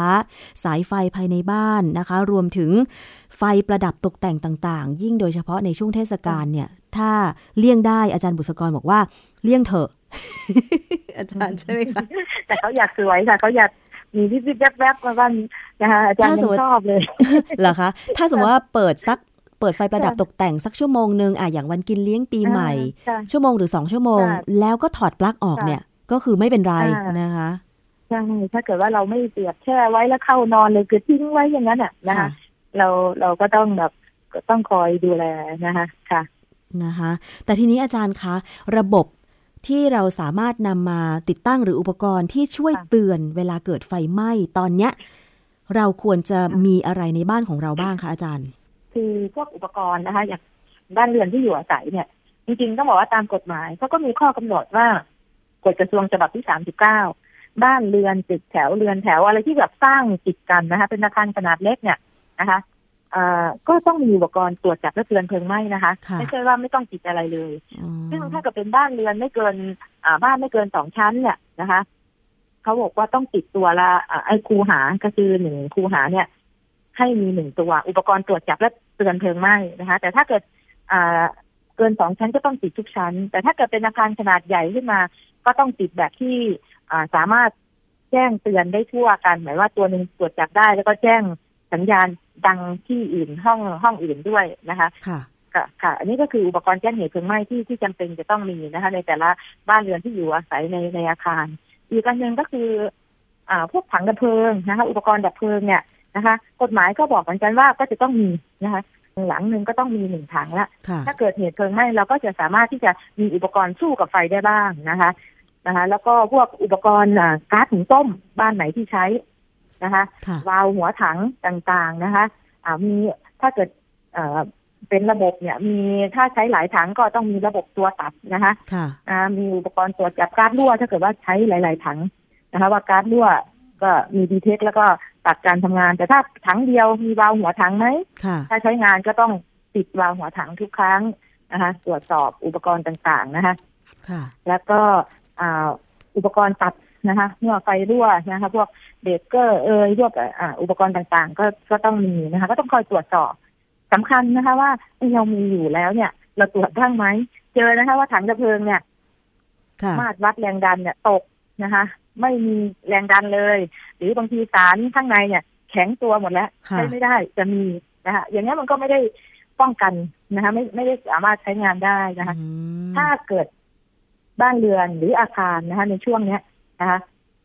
สายไฟภายในบ้านนะคะ รวมถึงไฟประดับตกแต่งต่างๆ ยิ่งโดยเฉพาะในช่วงเทศกาลเนี่ย ถ้าเลี่ยงได้อาจารย์บุษกรบอกว่าเลี่ยงเถอะอาจารย์ใช่ไหมคะแต่เขาอยากสวยค่ะเขาอยาก มีวิบวิบแวบๆมาบ้านนะคะอาจารย์ถ้าสมยัมติงชอบเลยเหรอคะ ถ้าสมมติว่าเปิดสักเปิดไฟประดับตกแต่งสักชั่วโมงหนึ่งอะอย่างวันกินเลี้ยงปีใหม่ค่ะชั่วโมงหรือสองชั่วโมงค่ะแล้วก็ถอดปลั๊กออกค่ะเนี่ย ก็คือไม่เป็นไรค่ะนะคะใช่ถ้าเกิดว่าเราไม่เสียบแช่ไว้แล้วเข้านอนเลยคือทิ้งไว้อย่างนั้นอะนะคะเราเราก็ต้องแบบก็ต้องคอยดูแลนะคะค่ะนะคะ แต่ทีนี้อาจารย์คะ ระบบ ที่เราสามารถนำมาติดตั้งหรืออุปกรณ์ที่ช่วยค่ะเตือนเวลาเกิดไฟไหม้ตอนเนี้ย เราควรจะมีอะไรในบ้านของเราบ้างคะอาจารย์ คือพวกอุปกรณ์นะคะ อย่างบ้านเรือนที่อยู่อาศัยเนี่ย จริงๆต้องบอกว่าตามกฎหมายเขาก็มีข้อกำหนดว่ากฎกระทรวงฉบับที่สามสิบเก้าบ้านเรือนตึกแถวเรือนแถวอะไรที่แบบสร้างติดกันนะคะ เป็นอาคารขนาดเล็กเนี่ยนะคะเอ่อ ก็ต้องมีอุปกรณ์ตรวจจับและเตือนเพลิงไหม้นะคะค่ะไม่ใช่ว่าไม่ต้องติดอะไรเลยอืมซึ่งถ้าเกิดเป็นบ้านเรือนไม่เกินอ่าบ้านไม่เกินสองชั้นเนี่ยนะคะเขาบอกว่าต้องติดตัวละอ่าไอ้คูหาก็คือหนึ่งคูหาเนี่ย ให้มีหนึ่งตัวอุปกรณ์ตรวจจับและเตือนเพลิงไหม้นะคะ แต่ถ้าเกิดอ่าเกินสองชั้นก็ต้องติดทุกชั้น แต่ถ้าเกิดเป็นอาคารขนาดใหญ่ขึ้นมา ก็ต้องติดแบบที่อ่าสามารถแจ้งเตือนได้ทั่วกันหมายว่าตัวหนึ่งตรวจจับได้แล้วก็แจ้ง สัญญาณดังที่อื่นห้องห้องอื่นด้วยนะคะค่ะค่ะค่ะ อันนี้ก็คืออุปกรณ์แจ้งเหตุเพลิงไหม้ที่ที่จำเป็นจะต้องมีนะคะ ในแต่ละบ้านเรือนที่อยู่อาศัยในในอาคาร อีกอันหนึ่งก็คืออ่าพวกถังดับเพลิงนะคะ อุปกรณ์ดับเพลิงเนี่ยนะคะ กฎหมายก็บอกเหมือนกันว่าก็จะต้องมีนะคะหลังหนึ่งก็ต้องมีหนึ่งถังละค่ะถ้าเกิดเหตุเพลิงไหม้เราก็จะสามารถที่จะมีอุปกรณ์สู้กับไฟได้บ้างนะคะนะคะ แล้วก็พวกอุปกรณ์อ่าก๊าซหุงต้มบ้านไหนที่ใช้ นะคะค่ะวาล์วหัวถังต่างๆนะคะอ่ามีถ้าเกิดเอ่อเป็นระบบเนี่ย มีถ้าใช้หลายถังก็ต้องมีระบบตัวตัดนะคะค่ะอ่ามีอุปกรณ์ตรวจจับก๊าซรั่ว ถ้าเกิดว่าใช้หลาย ๆ ถังนะคะ ว่าก๊าซรั่วก็มีดีเทคแล้วก็ตัดการทำงาน แต่ถ้าถังเดียวมีวาล์วหัวถังไหมค่ะถ้าใช้งานก็ต้องติดวาล์วหัวถังทุกครั้งนะคะ ตรวจสอบอุปกรณ์ต่างๆนะคะค่ะแล้วก็อ่าอุปกรณ์ตัด นะคะเมื่อไฟรั่วนะคะพวกเบรกเกอร์เอยพวกอ่าอุปกรณ์ต่างๆ ก็ก็ต้องมีนะคะ ก็ต้องคอยตรวจสอบสำคัญนะคะ ว่าเอ้ยเรามีอยู่แล้วเนี่ย เราตรวจบ้างไหมเจอนะคะ ว่าถังดับเพลิงเนี่ยค่ะมาตรวัดแรงดันเนี่ยตกนะคะ ไม่มีแรงดันเลย หรือบางทีสารข้างในเนี่ย แข็งตัวหมดแล้วค่ะใช้ไม่ได้จะมีนะคะอย่างนี้ยมันก็ไม่ได้ป้องกันนะคะ ไม่ไม่ได้สามารถใช้งานได้นะคะอืมถ้าเกิดบ้านเรือนหรืออาคารนะคะ ในช่วงเนี้ย นะคะ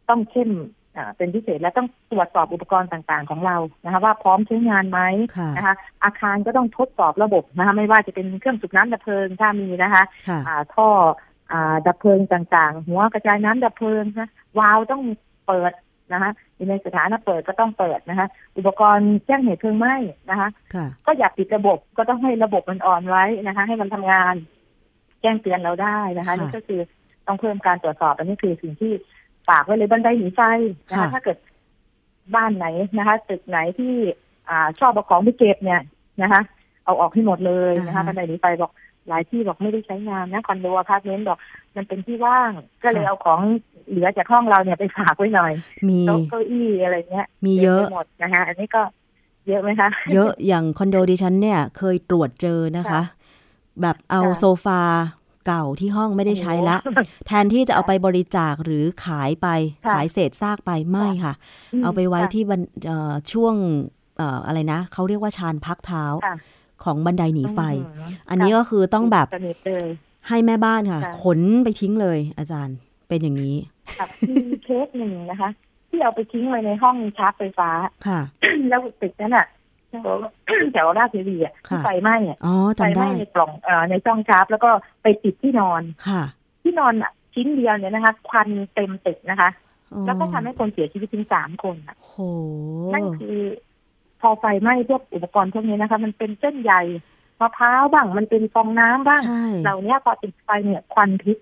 ต้องเข้มอ่าเป็นพิเศษและต้องตรวจสอบอุปกรณ์ต่างๆของเรานะคะว่าพร้อมใช้งานไหมค่ะนะคะอาคารก็ต้องทดสอบระบบนะคะไม่ว่าจะเป็นเครื่องสูบน้ำดับเพลิงถ้ามีนะคะค่ะอ่าท่ออ่าดับเพลิงต่างๆ หัวกระจายน้ำดับเพลิงนะวาล์วต้องเปิดนะคะอยู่ในสถานะเปิดก็ต้องเปิดนะคะ อุปกรณ์แจ้งเหตุเพลิงไหม้นะคะค่ะก็อย่าปิดระบบก็ต้องให้ระบบมันอ่อนไว้นะคะ ให้มันทำงาน แจ้งเตือนเราได้นะคะค่ะนี่ก็คือต้องเพิ่มการตรวจสอบอันนี้คือสิ่งที่ ฝากไว้เลยบันไดหนีไฟนะคะค่ะถ้าเกิดบ้านไหนนะคะตึกไหนที่อ่าชอบเอาของไปเก็บเนี่ยนะคะ เอาออกให้หมดเลยนะคะอ่าฮะบันไดหนีไฟบอกหลายที่บอกไม่ได้ใช้งานนะคอนโดอพาร์ตเมนต์บอกมันเป็นที่ว่าง ก็เลยเอาของเหลือจากห้องเราเนี่ยไปฝากไว้หน่อยมีโต๊ะเก้าอี้อะไรเงี้ย มีเยอะเต็มไปหมดนะคะอันนี้ก็เยอะไหมคะ เยอะอย่างคอนโดดิฉันเนี่ยเคยตรวจเจอนะคะค่ะแบบเอาค่ะโซฟา เก่าที่ห้องไม่ได้ใช้ละ แทนที่จะเอาไปบริจาคหรือขายไปค่ะขายเศษซากไปไม่ค่ะมเอาไปไว้ค่ะที่บันเอ่อช่วงเอ่ออะไรนะเขาเรียกว่าชานพักเท้าค่ะของบันไดหนีไฟอืมอันนี้ก็คือต้องแบบสนิทเลยให้แม่บ้านค่ะค่ะ ขนไปทิ้งเลย อาจารย์เป็นอย่างนี้ค่ะมีเคสหนึ่งนะคะ ที่เอาไปทิ้งไว้ในห้องชาร์จไฟฟ้าค่ะ แล้วตึกนั้นอะ แถวแถวราชเทวีอะที่ค่ะไฟไหม้อะอ๋อไฟจำไหม้ได้ในกล่องเอ่อในช่องชาร์จแล้วก็ไปติดที่นอนค่ะ ที่นอนอะชิ้นเดียวเนี่ยนะคะควันเต็มตึกนะคะอ๋อแล้วก็ทำให้คนเสียชีวิตถึงสามคนอะโหนั่นคือพอไฟไหม้พวกอุปกรณ์พวกนี้นะคะ มันเป็นเส้นใยมะพร้าวบ้างมันเป็นฟองน้ำบ้างใช่เหล่านี้พอติดไฟเนี่ยควันพิษ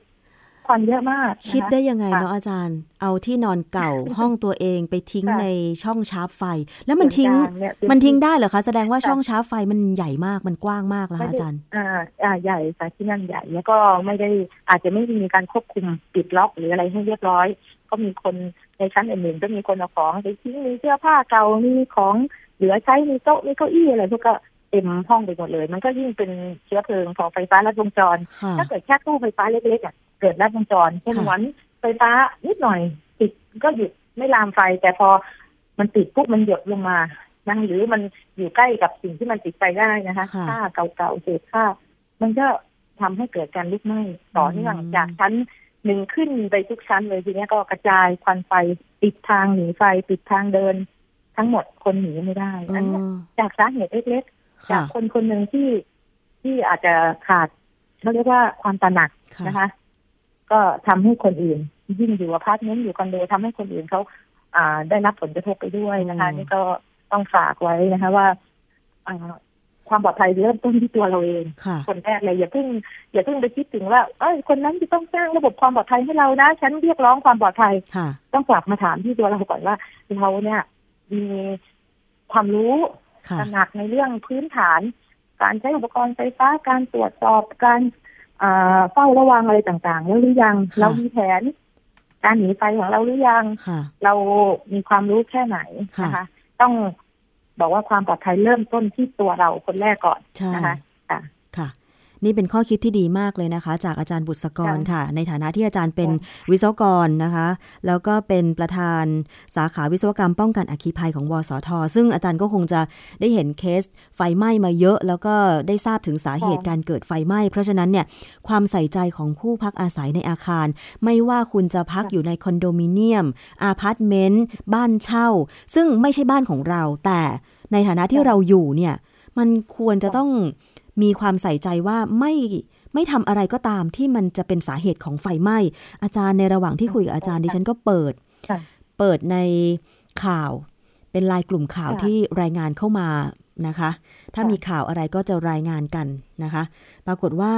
ควันเยอะมากนะคะคิดได้ยังไงค่ะเนาะอาจารย์ เอาที่นอนเก่าห้องตัวเองไปทิ้งค่ะในช่องชาร์จไฟ แล้วมันทิ้งส่วกลาเนี่ยมันทิ้งได้เหรอคะ แสดงว่าค่ะช่องชาร์จไฟมันใหญ่มากมันกว้างมากแล้วคะอาจารย์ อ่าอ่าใหญ่ค่ะที่นั่นใหญ่แล้วก็ไม่ได้อาจจะไม่ได้มีการควบคุมปิดล็อกหรืออะไรให้เรียบร้อย ก็มีคนในชั้นอื่นๆก็มีคนเอาของไปทิ้งมีเสื้อผ้าเก่ามีของเหลือใช้มีโต๊ะมีเก้าอี้อะไรพวกก็ เต็มห้องไปหมดเลย มันก็ยิ่งเป็นเชื้อเพลิงของไฟฟ้าลัดวงจรค่ะถ้าเกิดแค่ตู้ไฟฟ้าเล็กๆอะเกิดลัดวงจรเช่นค่ะวันไฟฟ้านิดหน่อย ติดก็หยุดไม่ลามไฟ แต่พอมันติดปุ๊บมันหยดลงมานะหรือมันอยู่ใกล้กับสิ่งที่มันติดไฟได้นะคะค่ะผ้าเก่าๆเศษผ้ามันก็ทำให้เกิดการลุกไหม้ต่อเนื่องอืมจากชั้นหนึ่งขึ้นไปทุกชั้นเลยทีเนี้ยก็กระจายควันไฟปิดทางหนีไฟปิดทางเดิน ทั้งหมดคนหนีไม่ได้อ๋อันเนี้ยอจากสาเหตุเล็กๆ จาค่ะกคนคนหนึ่งที่ที่อาจจะขาดเขาเรียกว่าความตระหนักค่ะนะคะ ก็ทำให้คนอื่น ยิ่งอยู่อพาร์ตเมนต์อยู่คอนโดทำให้คนอื่นเขาอ่าได้รับผลกระทบไปด้วยนะคะอืมนี่ก็ต้องฝากไว้นะคะว่าอ่าความปลอดภัยเริ่มต้นที่ตัวเราเองค่ะคนแรกเลยอย่าเพิ่งอย่าเพิ่งไปคิดถึงว่าเอ้ยคนนั้นจะต้องสร้างระบบความปลอดภัยให้เรานะฉันเรียกร้องความปลอดภัยค่ะต้องกลับมาถามที่ตัวเราก่อนว่าเราเนี่ยมีความรู้ค่ะ ตระหนักในเรื่องพื้นฐาน การใช้อุปกรณ์ไฟฟ้าการตรวจสอบการอ่าเฝ้าระวังอะไรต่างๆ แล้วหรือยังค่ะเรามีแผน การหนีไฟของเราหรือยังค่ะเรามีความรู้แค่ไหนค่ะนะคะ ต้องบอกว่าความปลอดภัยเริ่มต้นที่ตัวเราคนแรกก่อนใช่นะคะค่ะค่ะ นี่เป็นข้อคิดที่ดีมากเลยนะคะ จากอาจารย์บุษกรค่ะค่ะในฐานะที่อาจารย์เป็นค่ะวิศวกรนะคะ แล้วก็เป็นประธานสาขาวิศวกรรมป้องกันอัคคีภัยของวสท ซึ่งอาจารย์ก็คงจะได้เห็นเคสไฟไหม้มาเยอะ แล้วก็ได้ทราบถึงสาเหตุค่ะการเกิดไฟไหม้เพราะฉะนั้นเนี่ยความใส่ใจของผู้พักอาศัยในอาคาร ไม่ว่าคุณจะพักอยู่ในคอนโดมิเนียมอาพาร์ตเมนต์บ้านเช่า ซึ่งไม่ใช่บ้านของเราแต่ในฐานะที่เราอยู่เนี่ยมันควรจะต้อง มีความใส่ใจว่าไม่ไม่ทำอะไรก็ตามที่มันจะเป็นสาเหตุของไฟไหม้ อาจารย์ในระหว่างที่คุยกับอาจารย์ดิฉันก็เปิดค่ะเปิดในข่าวเป็นลายกลุ่มข่าวค่ะที่รายงานเข้ามานะคะ ถ้าค่ะมีข่าวอะไรก็จะรายงานกันนะคะ ปรากฏว่า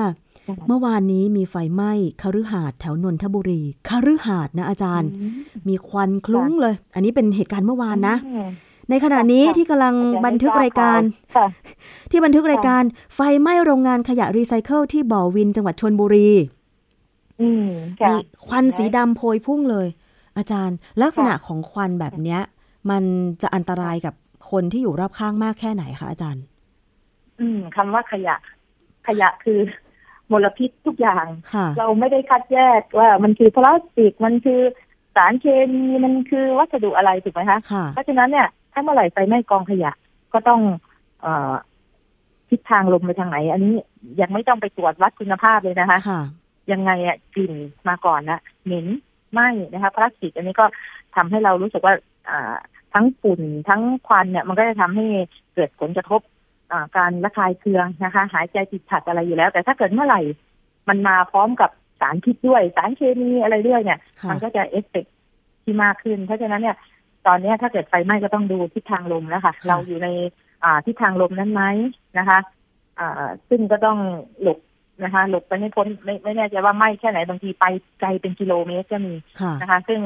ค่ะเมื่อวานนี้มีไฟไหม้คฤหาสน์แถวนนทบุรีคฤหาสน์นะอาจารย์อืมมีควันคลุ้งเลย อันนี้เป็นเหตุการณ์เมื่อวานนะอืม ในขณะนี้ค่ะที่กำลังบันทึกรายการค่ะที่บันทึกรายการไฟไหม้โรงงานขยะรีไซเคิลที่บ่อวินจังหวัดชนบุรีอืมค่ะมีควันสีดำโพยพุ่งเลย อาจารย์ ลักษณะของควันแบบเนี้ย มันจะอันตรายกับคนที่อยู่รอบข้างมากแค่ไหนคะอาจารย์ อืมคำว่าขยะ ขยะคือมลพิษทุกอย่างค่ะเราไม่ได้คัดแยกว่ามันคือพลาสติกมันคือสารเคมีมันคือวัสดุอะไรถูกไหมคะค่ะเพราะฉะนั้นเนี่ย ถ้าเมื่อไหร่ไฟไหม้กองขยะ ก็ต้องเอ่อทิศทางลมไปทางไหน อันนี้ยังไม่ต้องไปตรวจวัดคุณภาพเลยนะคะค่ะยังไงอะกลิ่นมาก่อนนะเหม็นไหม้นะคะพลาสติกอันนี้ก็ทำให้เรารู้สึกว่าอ่าทั้งฝุ่นทั้งควันเนี่ย มันก็จะทำให้เกิดผลกระทบอ่าการระคายเคืองนะคะ หายใจติดขัดอะไรอยู่แล้ว แต่ถ้าเกิดเมื่อไหร่ มันมาพร้อมกับสารพิษด้วย สารเคมีอะไรด้วยเนี่ยค่ะมันก็จะเอฟเฟกต์ที่มากขึ้น เพราะฉะนั้นเนี่ย ตอนเนี้ยถ้าเกิดไฟไหม้ก็ต้องดูทิศทางลมแล้วค่ะ เราอยู่ในอ่าทิศทางลมนั้นไหมนะคะอ่าซึ่งก็ต้องหลบนะคะ หลบไปไม่พ้นไม่ไม่แน่ใจว่าไหม้แค่ไหนบางทีไปไกลเป็นกิโลเมตรก็มีค่ะนะคะ ซึ่ง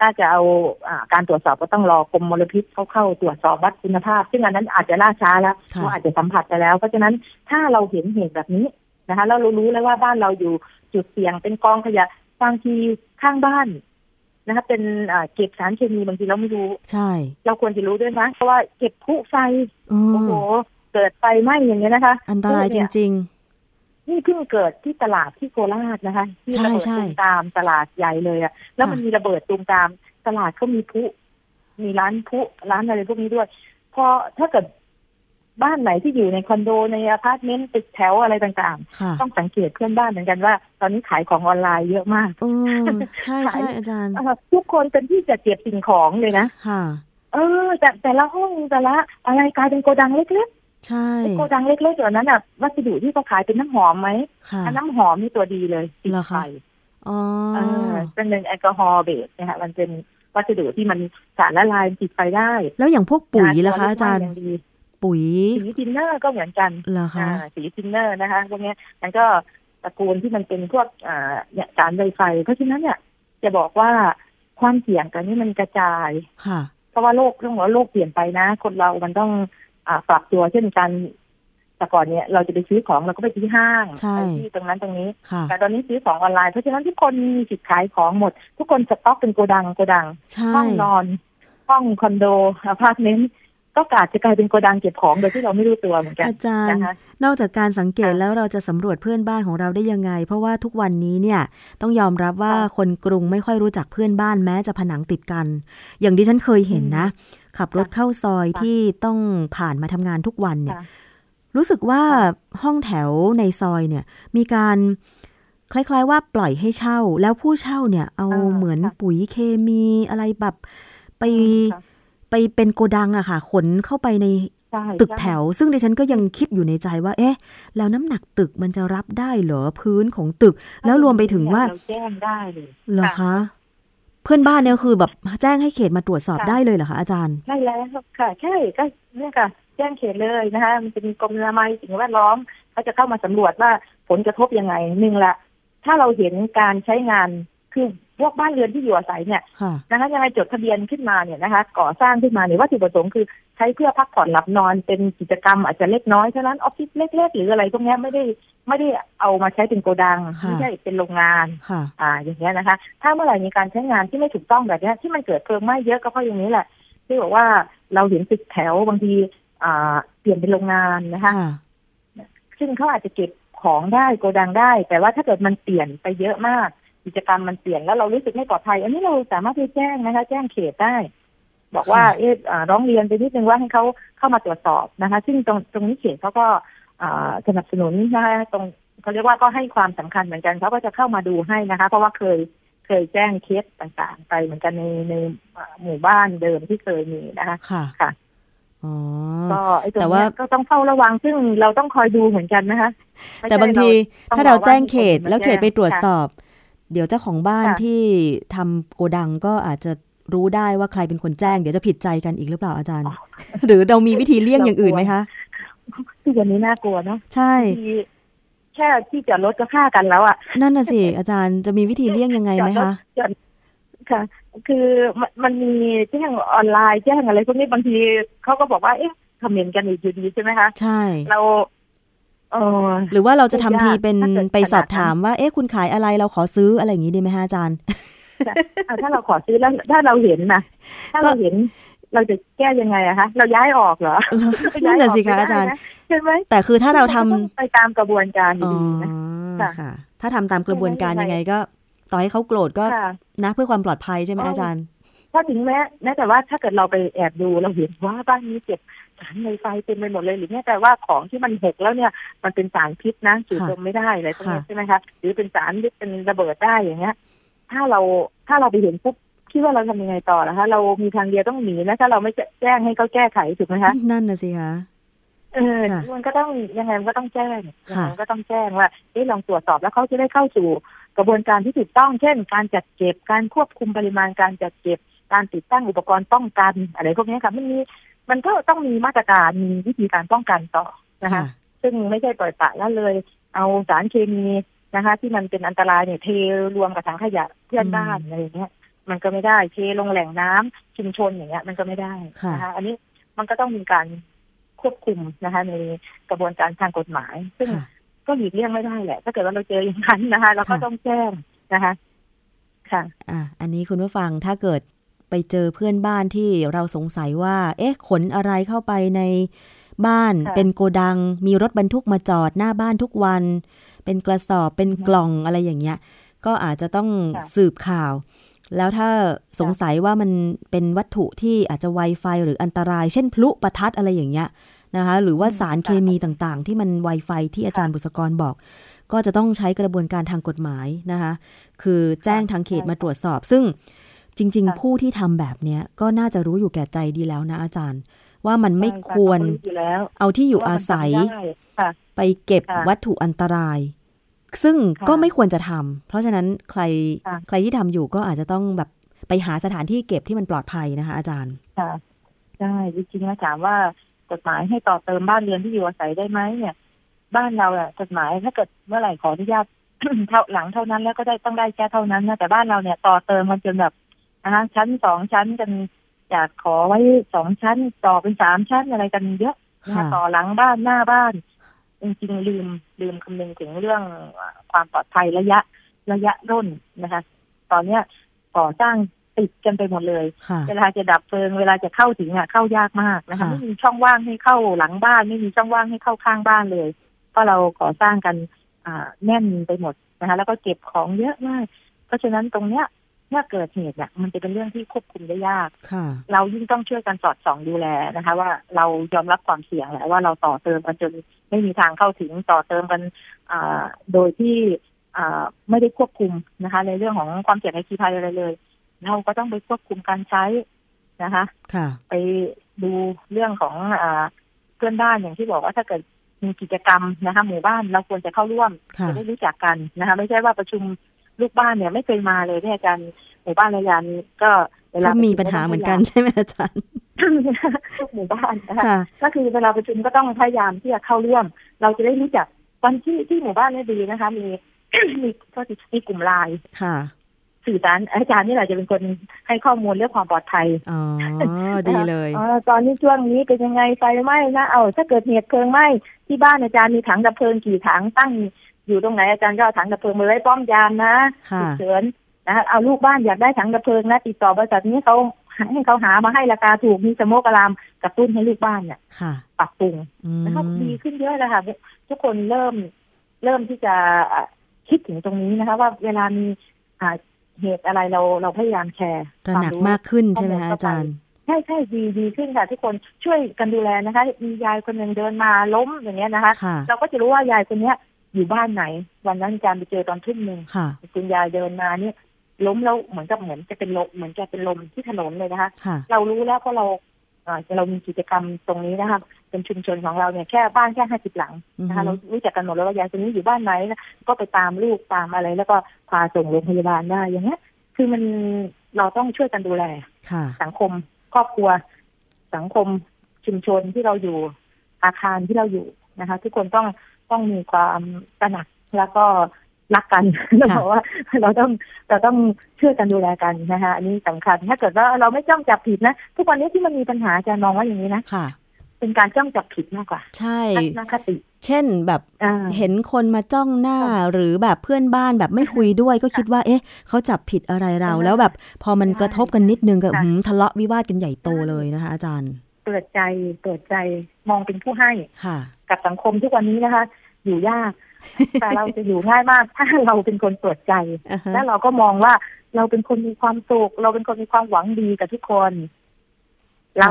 ถ้าจะเอาอาการตรวจสอบก็ต้องรอกรมมลพิษเขาเข้าตรวจสอบวัดคุณภาพ ซึ่งอันนั้นอาจจะล่าช้าแล้วค่ะเราอาจจะสัมผัสไปแล้ว เพราะฉะนั้นถ้าเราเห็นเหตุแบบนี้นะคะแล้วเรารู้แล้วว่าบ้านเราอยู่จุดเสี่ยงเป็นกองขยะบางทีข้างบ้าน นะคะเป็นอ่าเก็บสารเคมีบางทีเราไม่รู้ ใช่ เราควรจะรู้ด้วยนะเพราะว่าเก็บพลุไฟอืโอ้มโหเกิดไฟไหม้อย่างเงี้ยนะคะ อันตรายจพลุเนี่ริงนี่เพิ่งเกิดที่ตลาดที่โคราชนะคะ ที่ใช่ระเบิดใช่ตูมตามตลาดใหญ่เลยอะแล้วค่ะมันมีระเบิดตูมตามตลาดเขามีพลุมีร้านพลุร้านอะไรพวกนี้ด้วยพอถ้าเกิด บ้านไหนที่อยู่ในคอนโดในอพาร์ตเมนต์ตึกแถวอะไรต่างๆค่ะๆต้องสังเกตเพื่อนบ้านเหมือนกันว่า ตอนนี้ขายของออนไลน์เยอะมากเออใช่ใช่อาจารย์เอ่อทุกคนเป็นที่จะเก็บสิ่งของเลยนะค่ะเออแต่แต่ละห้องแต่ละอะไรกลายเป็นโกดังเล็กใช่ๆโกดังเล็กๆเหล่านั้นอะวัสดุที่เขาขายเป็นน้ำหอมไหมค่ะอันน้ำหอมนี่ตัวดีเลยติดเหรอไฟคะอ๋อเออเป็นหนึ่งแอลกอฮอล์เบสนะคะมันเป็นวัสดุที่มันสารละลายติดไฟได้ แล้วอย่างพวกปุ๋ยนล่ะคะอาจารย์ ตัวเล็กมกงดีปุ๋ยสีทินเนอร์ก็เหมือนกันเหรอคะอ่าสีทินเนอร์นะคะพวกเนี้ยมันก็ตระกูลที่มันเป็นพวกอ่าเนี่ยสารไวไฟ เพราะฉะนั้นเนี่ยจะบอกว่าความเสี่ยงกันนี้มันกระจายค่ะเพราะว่าโลกเรื่องว่าโลกเปลี่ยนไปนะ คนเรามันต้องอ่าปรับตัวเช่นกันแต่ก่อนเนี่ยเราจะไปซื้อของเราก็ไปที่ห้างใช่ไปที่ตรงนั้นตรงนี้ค่ะแต่ตอนนี้ซื้อของออนไลน์เพราะฉะนั้นทุกคนมีสิทธิ์ขายของหมด ทุกคนสต็อกเป็นโกดังโกดังใช่ห้องนอน ห้องคอนโดอพาร์ตเมนต์ ก็อาจจะกลายเป็นโกดังเก็บของโดยที่เราไม่รู้ตัวเหมือนกันอาจารย์นะคะนอกจากการสังเกตค่ะแล้วเราจะสำรวจเพื่อนบ้านของเราได้ยังไง เพราะว่าทุกวันนี้เนี่ยต้องยอมรับว่าค่ะคนกรุงไม่ค่อยรู้จักเพื่อนบ้านแม้จะผนังติดกัน อย่างที่ฉันเคยเห็นนะ ขับรถเข้าซอยค่ะที่ต้องผ่านมาทำงานทุกวันเนี่ยค่ะรู้สึกว่าค่ะห้องแถวในซอยเนี่ยมีการคล้าย ๆ ว่าปล่อยให้เช่า แล้วผู้เช่าเนี่ย เอาอ่าเหมือนค่ะปุ๋ยเคมีอะไรแบบไปค่ะ ไปเป็นโกดังอะค่ะ ขนเข้าไปในใช่ตึกใช่แถว ซึ่งดิฉันก็ยังคิดอยู่ในใจว่า เอ๊ะ แล้วน้ำหนักตึกมันจะรับได้เหรอพื้นของตึก แล้วรวมไปถึงว่าเราแจ้งได้เลยเหรอค่ะคะ เพื่อนบ้านเนี่ยคือแบบแจ้งให้เขตมาตรวจสอบค่ะได้เลยเหรอคะอาจารย์ใช่แล้วค่ะ ใช่ก็เนี่ยค่ะ แจ้งเขตเลยนะคะมันจะมีกรมอนามัยสิ่งแวดล้อมเขาจะเข้ามาสำรวจว่าผลกระทบยังไงหนึ่งละถ้าเราเห็นการใช้งาน คือพวกบ้านเรือนที่อยู่อาศัยเนี่ยค่ะนะคะยังไงจดทะเบียนขึ้นมาเนี่ยนะคะ ก่อสร้างขึ้นมาเนี่ยวัตถุประสงค์คือใช้เพื่อพักผ่อนหลับนอนเป็นกิจกรรมอาจจะเล็กน้อยเท่านั้นออฟฟิศเล็กๆหรืออะไรพวกเนี้ยไม่ได้ไม่ได้เอามาใช้เป็นโกดังค่ะไม่ใช่เป็นโรงงานค่ะอ่าอย่างเงี้ยนะคะ ถ้าเมื่อไหร่มีการใช้งานที่ไม่ถูกต้องแบบเนี้ยที่มันเกิดเพลิงไหม้เยอะก็เพราะอย่างนี้แหละ ที่บอกว่าเราเห็นตึกแถวบางทีอ่าเปลี่ยนเป็นโรงงานนะคะค่ะซึ่งเขาอาจจะเก็บของได้โกดังได้ แต่ว่าถ้าเกิดมันเปลี่ยนไปเยอะมาก กิจกรรมมันเปลี่ยนแล้วเรารู้สึกไม่ปลอดภัย อันนี้เราสามารถไปแจ้งนะคะ แจ้งเขตได้ บอกว่าค่ะเอออ่าร้องเรียนไปนิดนึงว่าให้เขาเข้ามาตรวจสอบนะคะ ซึ่งตรงตรงนี้เขตเขาก็อ่าสนับสนุนนะคะตรงเขาเรียกว่าก็ให้ความสำคัญเหมือนกันเขาก็จะเข้ามาดูให้นะคะ เพราะว่าเคยเคยแจ้งเคสต่างๆ ไปเหมือนกันในในอ่าหมู่บ้านเดิมที่เคยมีนะคะค่ะค่ะอ๋อก็ไอ้ตรงแต่เนี้ว่ายก็ต้องเฝ้าระวังซึ่งเราต้องคอยดูเหมือนกันนะคะไม่แต่ใช่บางทีต้องถ้าเราบอกว่าแจ้งเขตมีคนมาแล้วเขตไปตรวจแจ้งสอบ เดี๋ยวเจ้าของบ้านค่ะที่ทำโกดังก็อาจจะรู้ได้ว่าใครเป็นคนแจ้ง เดี๋ยวจะผิดใจกันอีกหรือเปล่าอาจารย์ หรือเรามีวิธีเลี่ยงอย่างอื่นไหมคะที่วันนี้น่ากลัวเนาะใช่ที่แค่ที่จอดรถก็ฆ่ากันแล้วอะนั่นน่ะสิอาจารย์จะมีวิธีเลี่ยงยังไงไหมคะจอดค่ะ คือมันมันมีแจ้งออนไลน์แจ้งอะไรพวกนี้บางทีเขาก็บอกว่าเอ๊ะคอมเมนต์กันอีกอยู่ดีใช่ไหมคะ ใช่ เราเออ หรือว่าเราจะทำทีเป็นถ้าเกิดไปสอบขนาดนั้นถามว่า เอ๊ะคุณขายอะไรเราขอซื้ออะไรอย่างนี้ดีไหมคะอาจารย์อะถ้าเราขอซื้อแล้วถ้าเราเห็นนะถ้าเราเห็นเราจะแก้ยังไงอะคะ เราย้ายออกเหรอนั่นน่ะสิย้คะกไม่อาจารย์ได้นใช่ไหมแต่คือถ้าเราทำก็ต้องไปตามกระบวนการอยู่อ๋อดีนะค่ะค่ะ ถ้าทำตามกระบวนการใช่ไหมยังไงก็ ต่อให้เขาโกรธก็ค่ะนะเพื่อความปลอดภัยใช่ไหมอ๋อออาจารย์ ถ้าถึงแม้แม้แต่ว่าถ้าเกิดเราไปแอบดูเราเห็นว่าบ้านนี้เก็บ สารในไฟเต็มไปหมดเลยหรือแม้แต่ว่าของที่มันหกแล้วเนี่ยมันเป็นสารพิษนะสูดค่ะดมไม่ได้อะไรพวกนี้ค่ะใช่ไหมคะหรือเป็นสารที่เป็นระเบิดได้อย่างเงี้ย ถ้าเราถ้าเราไปเห็นปุ๊บคิดว่าเราทำยังไงต่อล่ะคะ เรามีทางเดียวต้องหนีนะถ้าเราไม่แจ้งให้เขาแก้ไขถูกไหมคะนั่นน่ะสิคะเออค่ะมันก็ต้องยังไงมันก็ต้องแจ้งยังค่ะไงมันก็ต้องแจ้งว่าเอ๊ะลองตรวจสอบแล้วเขาจะได้เข้าสู่กระบวนการที่ถูกต้อง เช่น การจัดเก็บการควบคุมปริมาณการจัดเก็บการติดตั้งอุปกรณ์ป้องกันอะไรพวกนี้ค่ะมันมี มันก็ต้องมีมาตรการมีวิธีการป้องกันต่อนะคะค่ะซึ่งไม่ใช่ปล่อยปละละเลย เอาสารเคมีนะคะ ที่มันเป็นอันตรายเนี่ยเทรวมกับถังขยะเพื่อนบ้านอะไรอย่างเงี้ยมันก็ไม่ได้เทลงแหล่งน้ำชุมชนอย่างเงี้ย มันก็ไม่ได้นะคะอันนี้มันก็ต้องมีการควบคุมนะคะ ในกระบวนการทางกฎหมาย ซึ่งก็หลีกเลี่ยงไม่ได้แหละ ถ้าเกิดว่าเราเจออย่างนั้นนะคะ เราก็ต้องแจ้งนะคะ ค่ะ อ่า อันนี้คุณผู้ฟังถ้าเกิด ไปเจอเพื่อนบ้านที่เราสงสัยว่า เอ๊ะขนอะไรเข้าไปในบ้านเป็นโกดัง มีรถบรรทุกมาจอดหน้าบ้านทุกวัน เป็นกระสอบเป็นกล่องอะไรอย่างเงี้ย ก็อาจจะต้องสืบข่าว แล้วถ้าสงสัยว่ามันเป็นวัตถุที่อาจจะไวไฟหรืออันตราย เช่นพลุประทัดอะไรอย่างเงี้ยนะคะหรือว่าสารเคมีต่างๆ ที่มันไวไฟที่อาจารย์บุษกรบอก ก็จะต้องใช้กระบวนการทางกฎหมายนะคะ คือแจ้งทางเขตมาตรวจสอบ ซึ่ง จริง ๆ ผู้ที่ทำแบบเนี้ยก็น่าจะรู้อยู่แก่ใจดีแล้วนะอาจารย์ ว่ามันไม่ควรเอาที่อยู่อาศัย ไปเก็บวัตถุอันตราย ซึ่งก็ไม่ควรจะทำเพราะฉะนั้นใครใครที่ทำอยู่ก็อาจจะต้องแบบไปหาสถานที่เก็บที่มันปลอดภัยนะคะ อาจารย์ค่ะใช่จริงๆนะถามว่ากฎหมายให้ต่อเติมบ้านเรือนที่อยู่อาศัยได้ไหมเนี่ย บ้านเราอะกฎหมายถ้าเกิดเมื่อไหร่ขออนุญาตเท่าหลังเท่านั้นแล้วก็ได้ต้องได้แค่เท่านั้นนะแต่บ้านเราเนี่ยต่อเติมมันจนแบบ นะคะชั้นสองชั้นกันอยากขอไว้สองชั้นต่อเป็นสามชั้นอะไรกันเยอะนะต่อหลังบ้านหน้าบ้าน จริงๆลืมลืมคำนึงถึงเรื่องความปลอดภัยระยะระยะร่นนะคะ ตอนเนี้ยก่อสร้างติดกันไปหมดเลย เวลาจะดับเพลิงเวลาจะเข้าถึงอะเข้ายากมากนะคะไม่มีช่องว่างให้เข้าหลังบ้าน ไม่มีช่องว่างให้เข้าข้างบ้านเลยเพราะเราก่อสร้างกันอ่าแน่นไปหมดนะคะ แล้วก็เก็บของเยอะมาก เพราะฉะนั้นตรงเนี้ย เมื่อเกิดเหตุเนี่ยมันจะเป็นเรื่องที่ควบคุมได้ยาก เรายิ่งต้องช่วยกันสอดส่องดูแลนะคะ ว่าเรายอมรับความเสี่ยงแหละว่าเราต่อเติมกันจนไม่มีทางเข้าถึงต่อเติมกันโดยที่ไม่ได้ควบคุมนะคะ ในเรื่องของความเสี่ยงในคีภัยอะไรเลย เราก็ต้องไปควบคุมการใช้นะคะไปดูเรื่องของอเพื่อนบ้านอย่างที่บอกว่าถ้าเกิดมีกิจกรรมนะคะ หมู่บ้านเราควรจะเข้าร่วมจะได้รู้จักกันนะคะ ไม่ใช่ว่าประชุม ลูกบ้านเนี่ยไม่เคยมาเลยที่อาจารย์หมู่บ้านระยานก็เวลามีปัญหาเหมือนกันใช่ไหมอาจารย์ทุกหมู่บ้านนะคะก็คือเวลาประชุมก็ต้องพยายามที่จะเข้าร่วม เราจะได้รู้จักวันที่ที่หมู่บ้านนี่ดีนะคะ มีมีก็มีกลุ่มไลน์ค่ะสื่อสารอาจารย์นี่แหละจะเป็นคนให้ข้อมูลเรื่องความปลอดภัย อ๋อ ดีเลยอ๋อตอนนี้ช่วงนี้เป็นยังไงไฟไหม้นะ เอาถ้าเกิดเหตุเพลิงไหม้ที่บ้านอาจารย์มีถังดับเพลิงกี่ถังตั้ง อยู่ตรงไหนอาจารย์ก็เอาถังดับเพลิงมาไว้ป้อมยามนะฉุกเฉินนะเอาลูกบ้านอยากได้ถังดับเพลิงนะติดต่อบริษัทนี้เขาให้เขาหามาให้ราคาถูกมีสโมกอลามกระตุ้นให้ลูกบ้านเนี่ยปรับปรุงนะครับดีขึ้นเยอะเลยค่ะทุกคนเริ่มเริ่มที่จะคิดถึงตรงนี้นะคะ ว่าเวลามีเหตุอะไรเราเราพยายามแชร์ระหนักมากขึ้นใช่ไหมคะอาจารย์ใช่ใช่ดีดีขึ้นค่ะ ทุกคนช่วยกันดูแลนะคะ มียายคนหนึ่งเดินมาล้มอย่างเงี้ยนะคะ เราก็จะรู้ว่ายายคนเนี้ย อยู่บ้านไหน วันนั้นอาจารย์ไปเจอตอนทุ่มหนึ่งคุณยายเดินมาเนี่ย ล้มแล้วเหมือนกับเหมือนจะเป็นลมเหมือนจะเป็นลมที่ถนนเลยนะคะ เรารู้แล้วเพราะเราเรามีกิจกรรมตรงนี้นะคะเป็นชุมชนของเราเนี่ยแค่บ้านแค่ห้าสิบหลังนะคะเรารู้จักกันหมดแล้วว่ายายคนนี้อยู่บ้านไหนก็ไปตามลูกตามอะไร แล้วก็พาส่งโรงพยาบาลได้อย่างเงี้ย คือมันเราต้องช่วยกันดูแลสังคมครอบครัว สังคมชุมชนที่เราอยู่อาคารที่เราอยู่นะคะ ทุกคนต้อง ต้องมีความตระหนักแล้วก็รักกันเราบอกว่าเราต้องเราต้องช่วยกันดูแลกันนะคะอันนี้สำคัญ ถ้าเกิดว่าเราไม่จ้องจับผิดนะ ทุกวันนี้ที่มันมีปัญหาจะมองว่าอย่างนี้นะค่ะ เป็นการจ้องจับผิดมากกว่า ใช่นัคติ เช่นแบบเห็นคนมาจ้องหน้าหรือแบบเพื่อนบ้านแบบไม่คุยด้วย ก็คิดว่า เอ๊ะเขาจับผิดอะไรเราแล้วแบบ พอมันกระทบกันนิดนึงก็ทะเลาะวิวาทกันใหญ่โตเลยนะคะ อาจารย์เปิดใจเปิดใจมองเป็นผู้ให้ค่ะ กับสังคมทุกวันนี้นะคะ อยู่ยาก แต่เราจะอยู่ง่ายมาก ถ้าเราเป็นคนเปิดใจ และเราก็มองว่าเราเป็นคนมีความสุขเราเป็นคนมีความหวังดีกับทุกคน เรา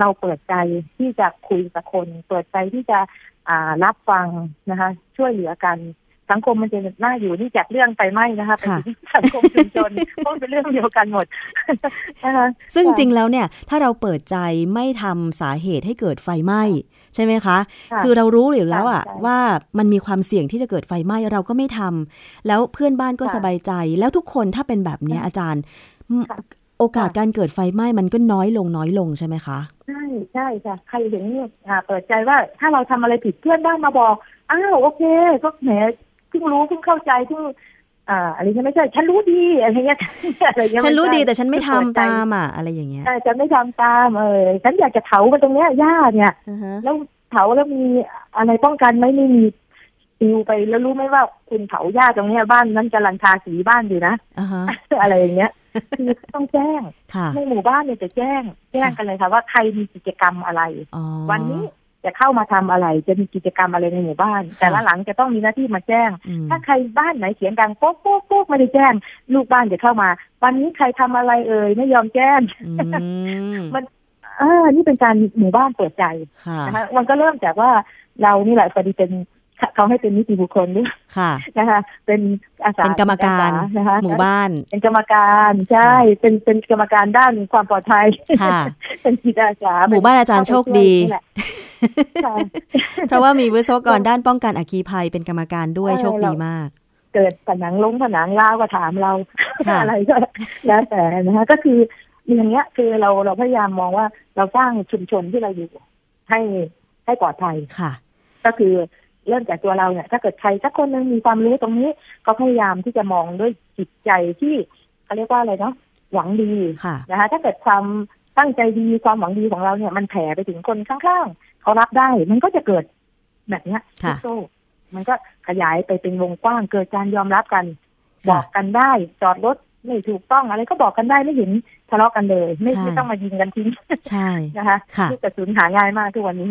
เราเปิดใจที่จะคุยกับคน เปิดใจที่จะอ่ารับฟังนะคะ ช่วยเหลือกันสังคมมันจะน่าอยู่นี่จากเรื่องไฟไหม้นะคะไปสังคมชุมชนเพราะเป็นเรื่องเดียวกันหมดนะคะซึ่งจริงแล้วเนี่ย ถ้าเราเปิดใจไม่ทำสาเหตุให้เกิดไฟไหม้ ใช่ไหมคะ คือเรารู้อยู่แล้วอะว่ามันมีความเสี่ยงที่จะเกิดไฟไหม้เราก็ไม่ทำแล้วเพื่อนบ้านก็สบายใจ แล้วทุกคนถ้าเป็นแบบนี้อาจารย์ โอกาสการเกิดไฟไหม้มันก็น้อยลงน้อยลงใช่ไหมคะใช่ใช่ค่ะใครเห็นเนี่ยเปิดใจว่าถ้าเราทำอะไรผิดเพื่อนบ้านมาบอกอ้าวโอเค ก็แหมพิ่งรู้เพิ่งเข้าใจเพิ่ง อ่าอะไรเงี้ยไม่ใช่ฉันรู้ดีอะไรเงี้ยอะไรเงี้ยฉันรู้ไม่ดีใช่แต่ฉันไม่ทำเปิดใจตามอะอะไรอย่างเงี้ยใช่ฉันไม่ทำตามเออฉันอยากจะเผามันตรงเนี้ยหญ้าเนี่ยอือฮะแล้วเผาแล้วมีอะไรป้องกันไหมไม่มีปิวไปแล้วรู้ไหมว่าคุณเผาหญ้าตรงเนี้ยบ้านนั้นกำลังทาสีบ้านอยู่นะอ่าฮะอะไรอย่างเงี้ยคือต้องแจ้งค่ะในหมู่บ้านเนี่ยจะแจ้ง แจ้งกันเลยค่ะว่าใครมีกิจกรรมอะไรอ๋อวันนี้ จะเข้ามาทำอะไร จะมีกิจกรรมอะไรในหมู่บ้านค่ะแต่ละหลังจะต้องมีหน้าที่มาแจ้งอืมถ้าใครบ้านไหนเสียงดังโป๊กโป๊กโป๊กไม่ได้แจ้ง ลูกบ้านจะเข้ามา วันนี้ใครทำอะไรเอ่ยไม่ยอมแจ้งอืมมันเออนี่เป็นการหมู่บ้านเปิดใจค่ะนะคะมันก็เริ่มจากว่าเรานี่แหละพอดีเป็น เขาให้เป็นนิติบุคคลด้วยค่ะนะคะ เป็นอาสาเป็นกรรมการอาสานะคะหมู่บ้าน เป็นกรรมการใช่เป็นเป็นกรรมการด้านความปลอดภัยค่ะเป็นจิตอาสาหมู่บ้านอาจารย์โชคดีนี่แหละค่ะเพราะว่ามีวิศวกรด้านป้องกันอัคคีภัยเป็นกรรมการด้วยเออโชคดีมากเกิดผนังล้มผนังล้าวก็ถามเราค่ะอะไรก็แล้วแต่นะคะก็คืออย่างเงี้ยคือเราเราพยายามมองว่าเราสร้างชุมชนที่เราอยู่ให้ให้ปลอดภัยค่ะ ก็คือ เริ่มจากตัวเราเนี่ย ถ้าเกิดใครสักคนหนึงมีความรู้ตรงนี้ ก็พยายามที่จะมองด้วยจิตใจที่เขาเรียกว่าอะไรเนาะหวังดีค่ะนะคะถ้าเกิดความตั้งใจดีความหวังดีของเราเนี่ย มันแผ่ไปถึงคนข้างๆเขารับได้ มันก็จะเกิดแบบเนี้ยค่ะลูกโซ่มันก็ขยายไปเป็นวงกว้างเกิดการยอมรับกันบค่ะอกกันได้จอดรถไม่ถูกต้องอะไรก็บอกกันได้ไม่เห็นทะเลาะกันเลย ไม่ใช่ไม่ต้องมายิงกันทิ้งใช่นะคะค่ะลูกกระสุนหาง่ายมากทุกวันนี้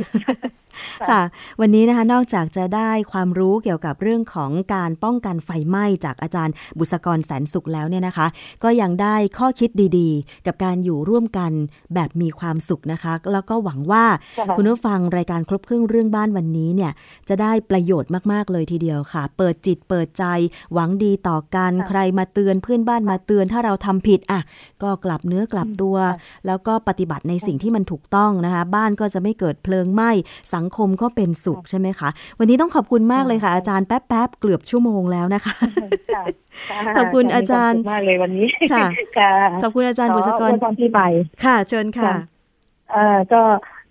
ค่ะ วันนี้นะคะนอกจากจะได้ความรู้เกี่ยวกับเรื่องของการป้องกันไฟไหม้จากอาจารย์บุษกรแสนสุขแล้วเนี่ยนะคะ ก็ยังได้ข้อคิดดีๆ กับการอยู่ร่วมกันแบบมีความสุขนะคะ แล้วก็หวังว่าค่ะคุณผู้ฟังรายการครบเครื่องเรื่องบ้านวันนี้เนี่ยจะได้ประโยชน์มากๆเลยทีเดียวค่ะ เปิดจิตเปิดใจ หวังดีต่อกันค่ะใครมาเตือนเพื่อนบ้านมาเตือนถ้าเราทำผิดอะก็กลับเนื้อกลับตัวค่ะแล้วก็ปฏิบัติในสิ่งที่มันถูกต้องนะคะ บ้านก็จะไม่เกิดเพลิงไหม้สังคมก็เป็นสุขใช่ไหมคะ วันนี้ต้องขอบคุณมากเลยค่ะ อาจารย์แป๊บๆเกือบชั่วโมงแล้วนะคะค่ะค่ะขอบคุณอาจารย์มีควมสุขมากเลยวันนี้ค่ะค่ะขอบคุณอาจารย์บุษกรขออวยพรปีใหม่ค่ะ เชิญค่ะค่ะเอ่อก็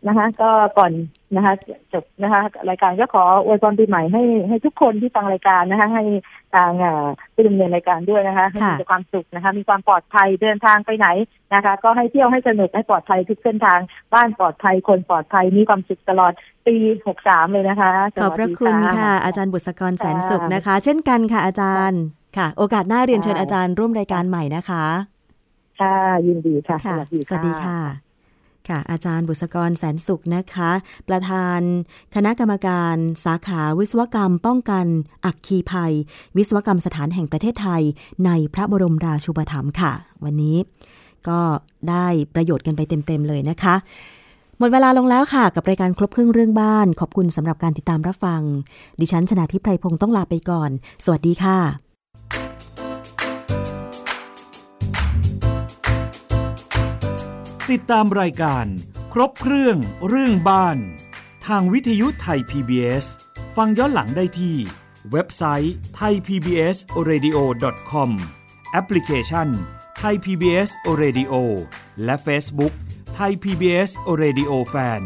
นะคะ ก็ก่อนนะคะจบนะคะ รายการก็ขออวยพรปีใหม่ให้ให้ทุกคนที่ฟังรายการนะคะ ให้ทางเอ่อผู้ดำเนินรายการด้วยนะคะให้ค่ะมีแต่ความสุขนะคะ มีความปลอดภัยเดินทางไปไหนนะคะ ก็ให้เที่ยวให้สนุกให้ปลอดภัยทุกเส้นทางบ้านปลอดภัยคนปลอดภัยมีความสุขตลอดปีหกสามเลยนะคะสขอบวัสพระดีคุณค่ะ อาจารย์บุษกรแสนสุขนะคะ เช่นกันค่ะอาจารย์ค่ะ โอกาสหน้าเรียนเชิญอาจารย์ร่วมรายการใหม่นะคะ ค่ะยินดีค่ะค่ะสวัสดีสวัสดีค่ะ ค่ะอาจารย์บุษกรแสนสุขนะคะ ประธาน คณะกรรมการสาขาวิศวกรรมป้องกัน อัคคีภัย วิศวกรรมสถานแห่งประเทศไทย ในพระบรมราชูปถัมภ์ค่ะ วันนี้ก็ได้ประโยชน์กันไปเต็ม ๆ เลยนะคะ หมดเวลาลงแล้วค่ะ กับรายการครบครึ่งเรื่องบ้าน ขอบคุณสำหรับการติดตามรับฟัง ดิฉันชนะทิพไพรพงศ์ต้องลาไปก่อน สวัสดีค่ะ ติดตามรายการ ครบเครื่องเรื่องบ้าน ทางวิทยุไทย PBS ฟังย้อนหลังได้ที่ เว็บไซต์ thaipbsradio.com แอปพลิเคชัน Thai PBS Radio และ Facebook Thai PBS Radio Fan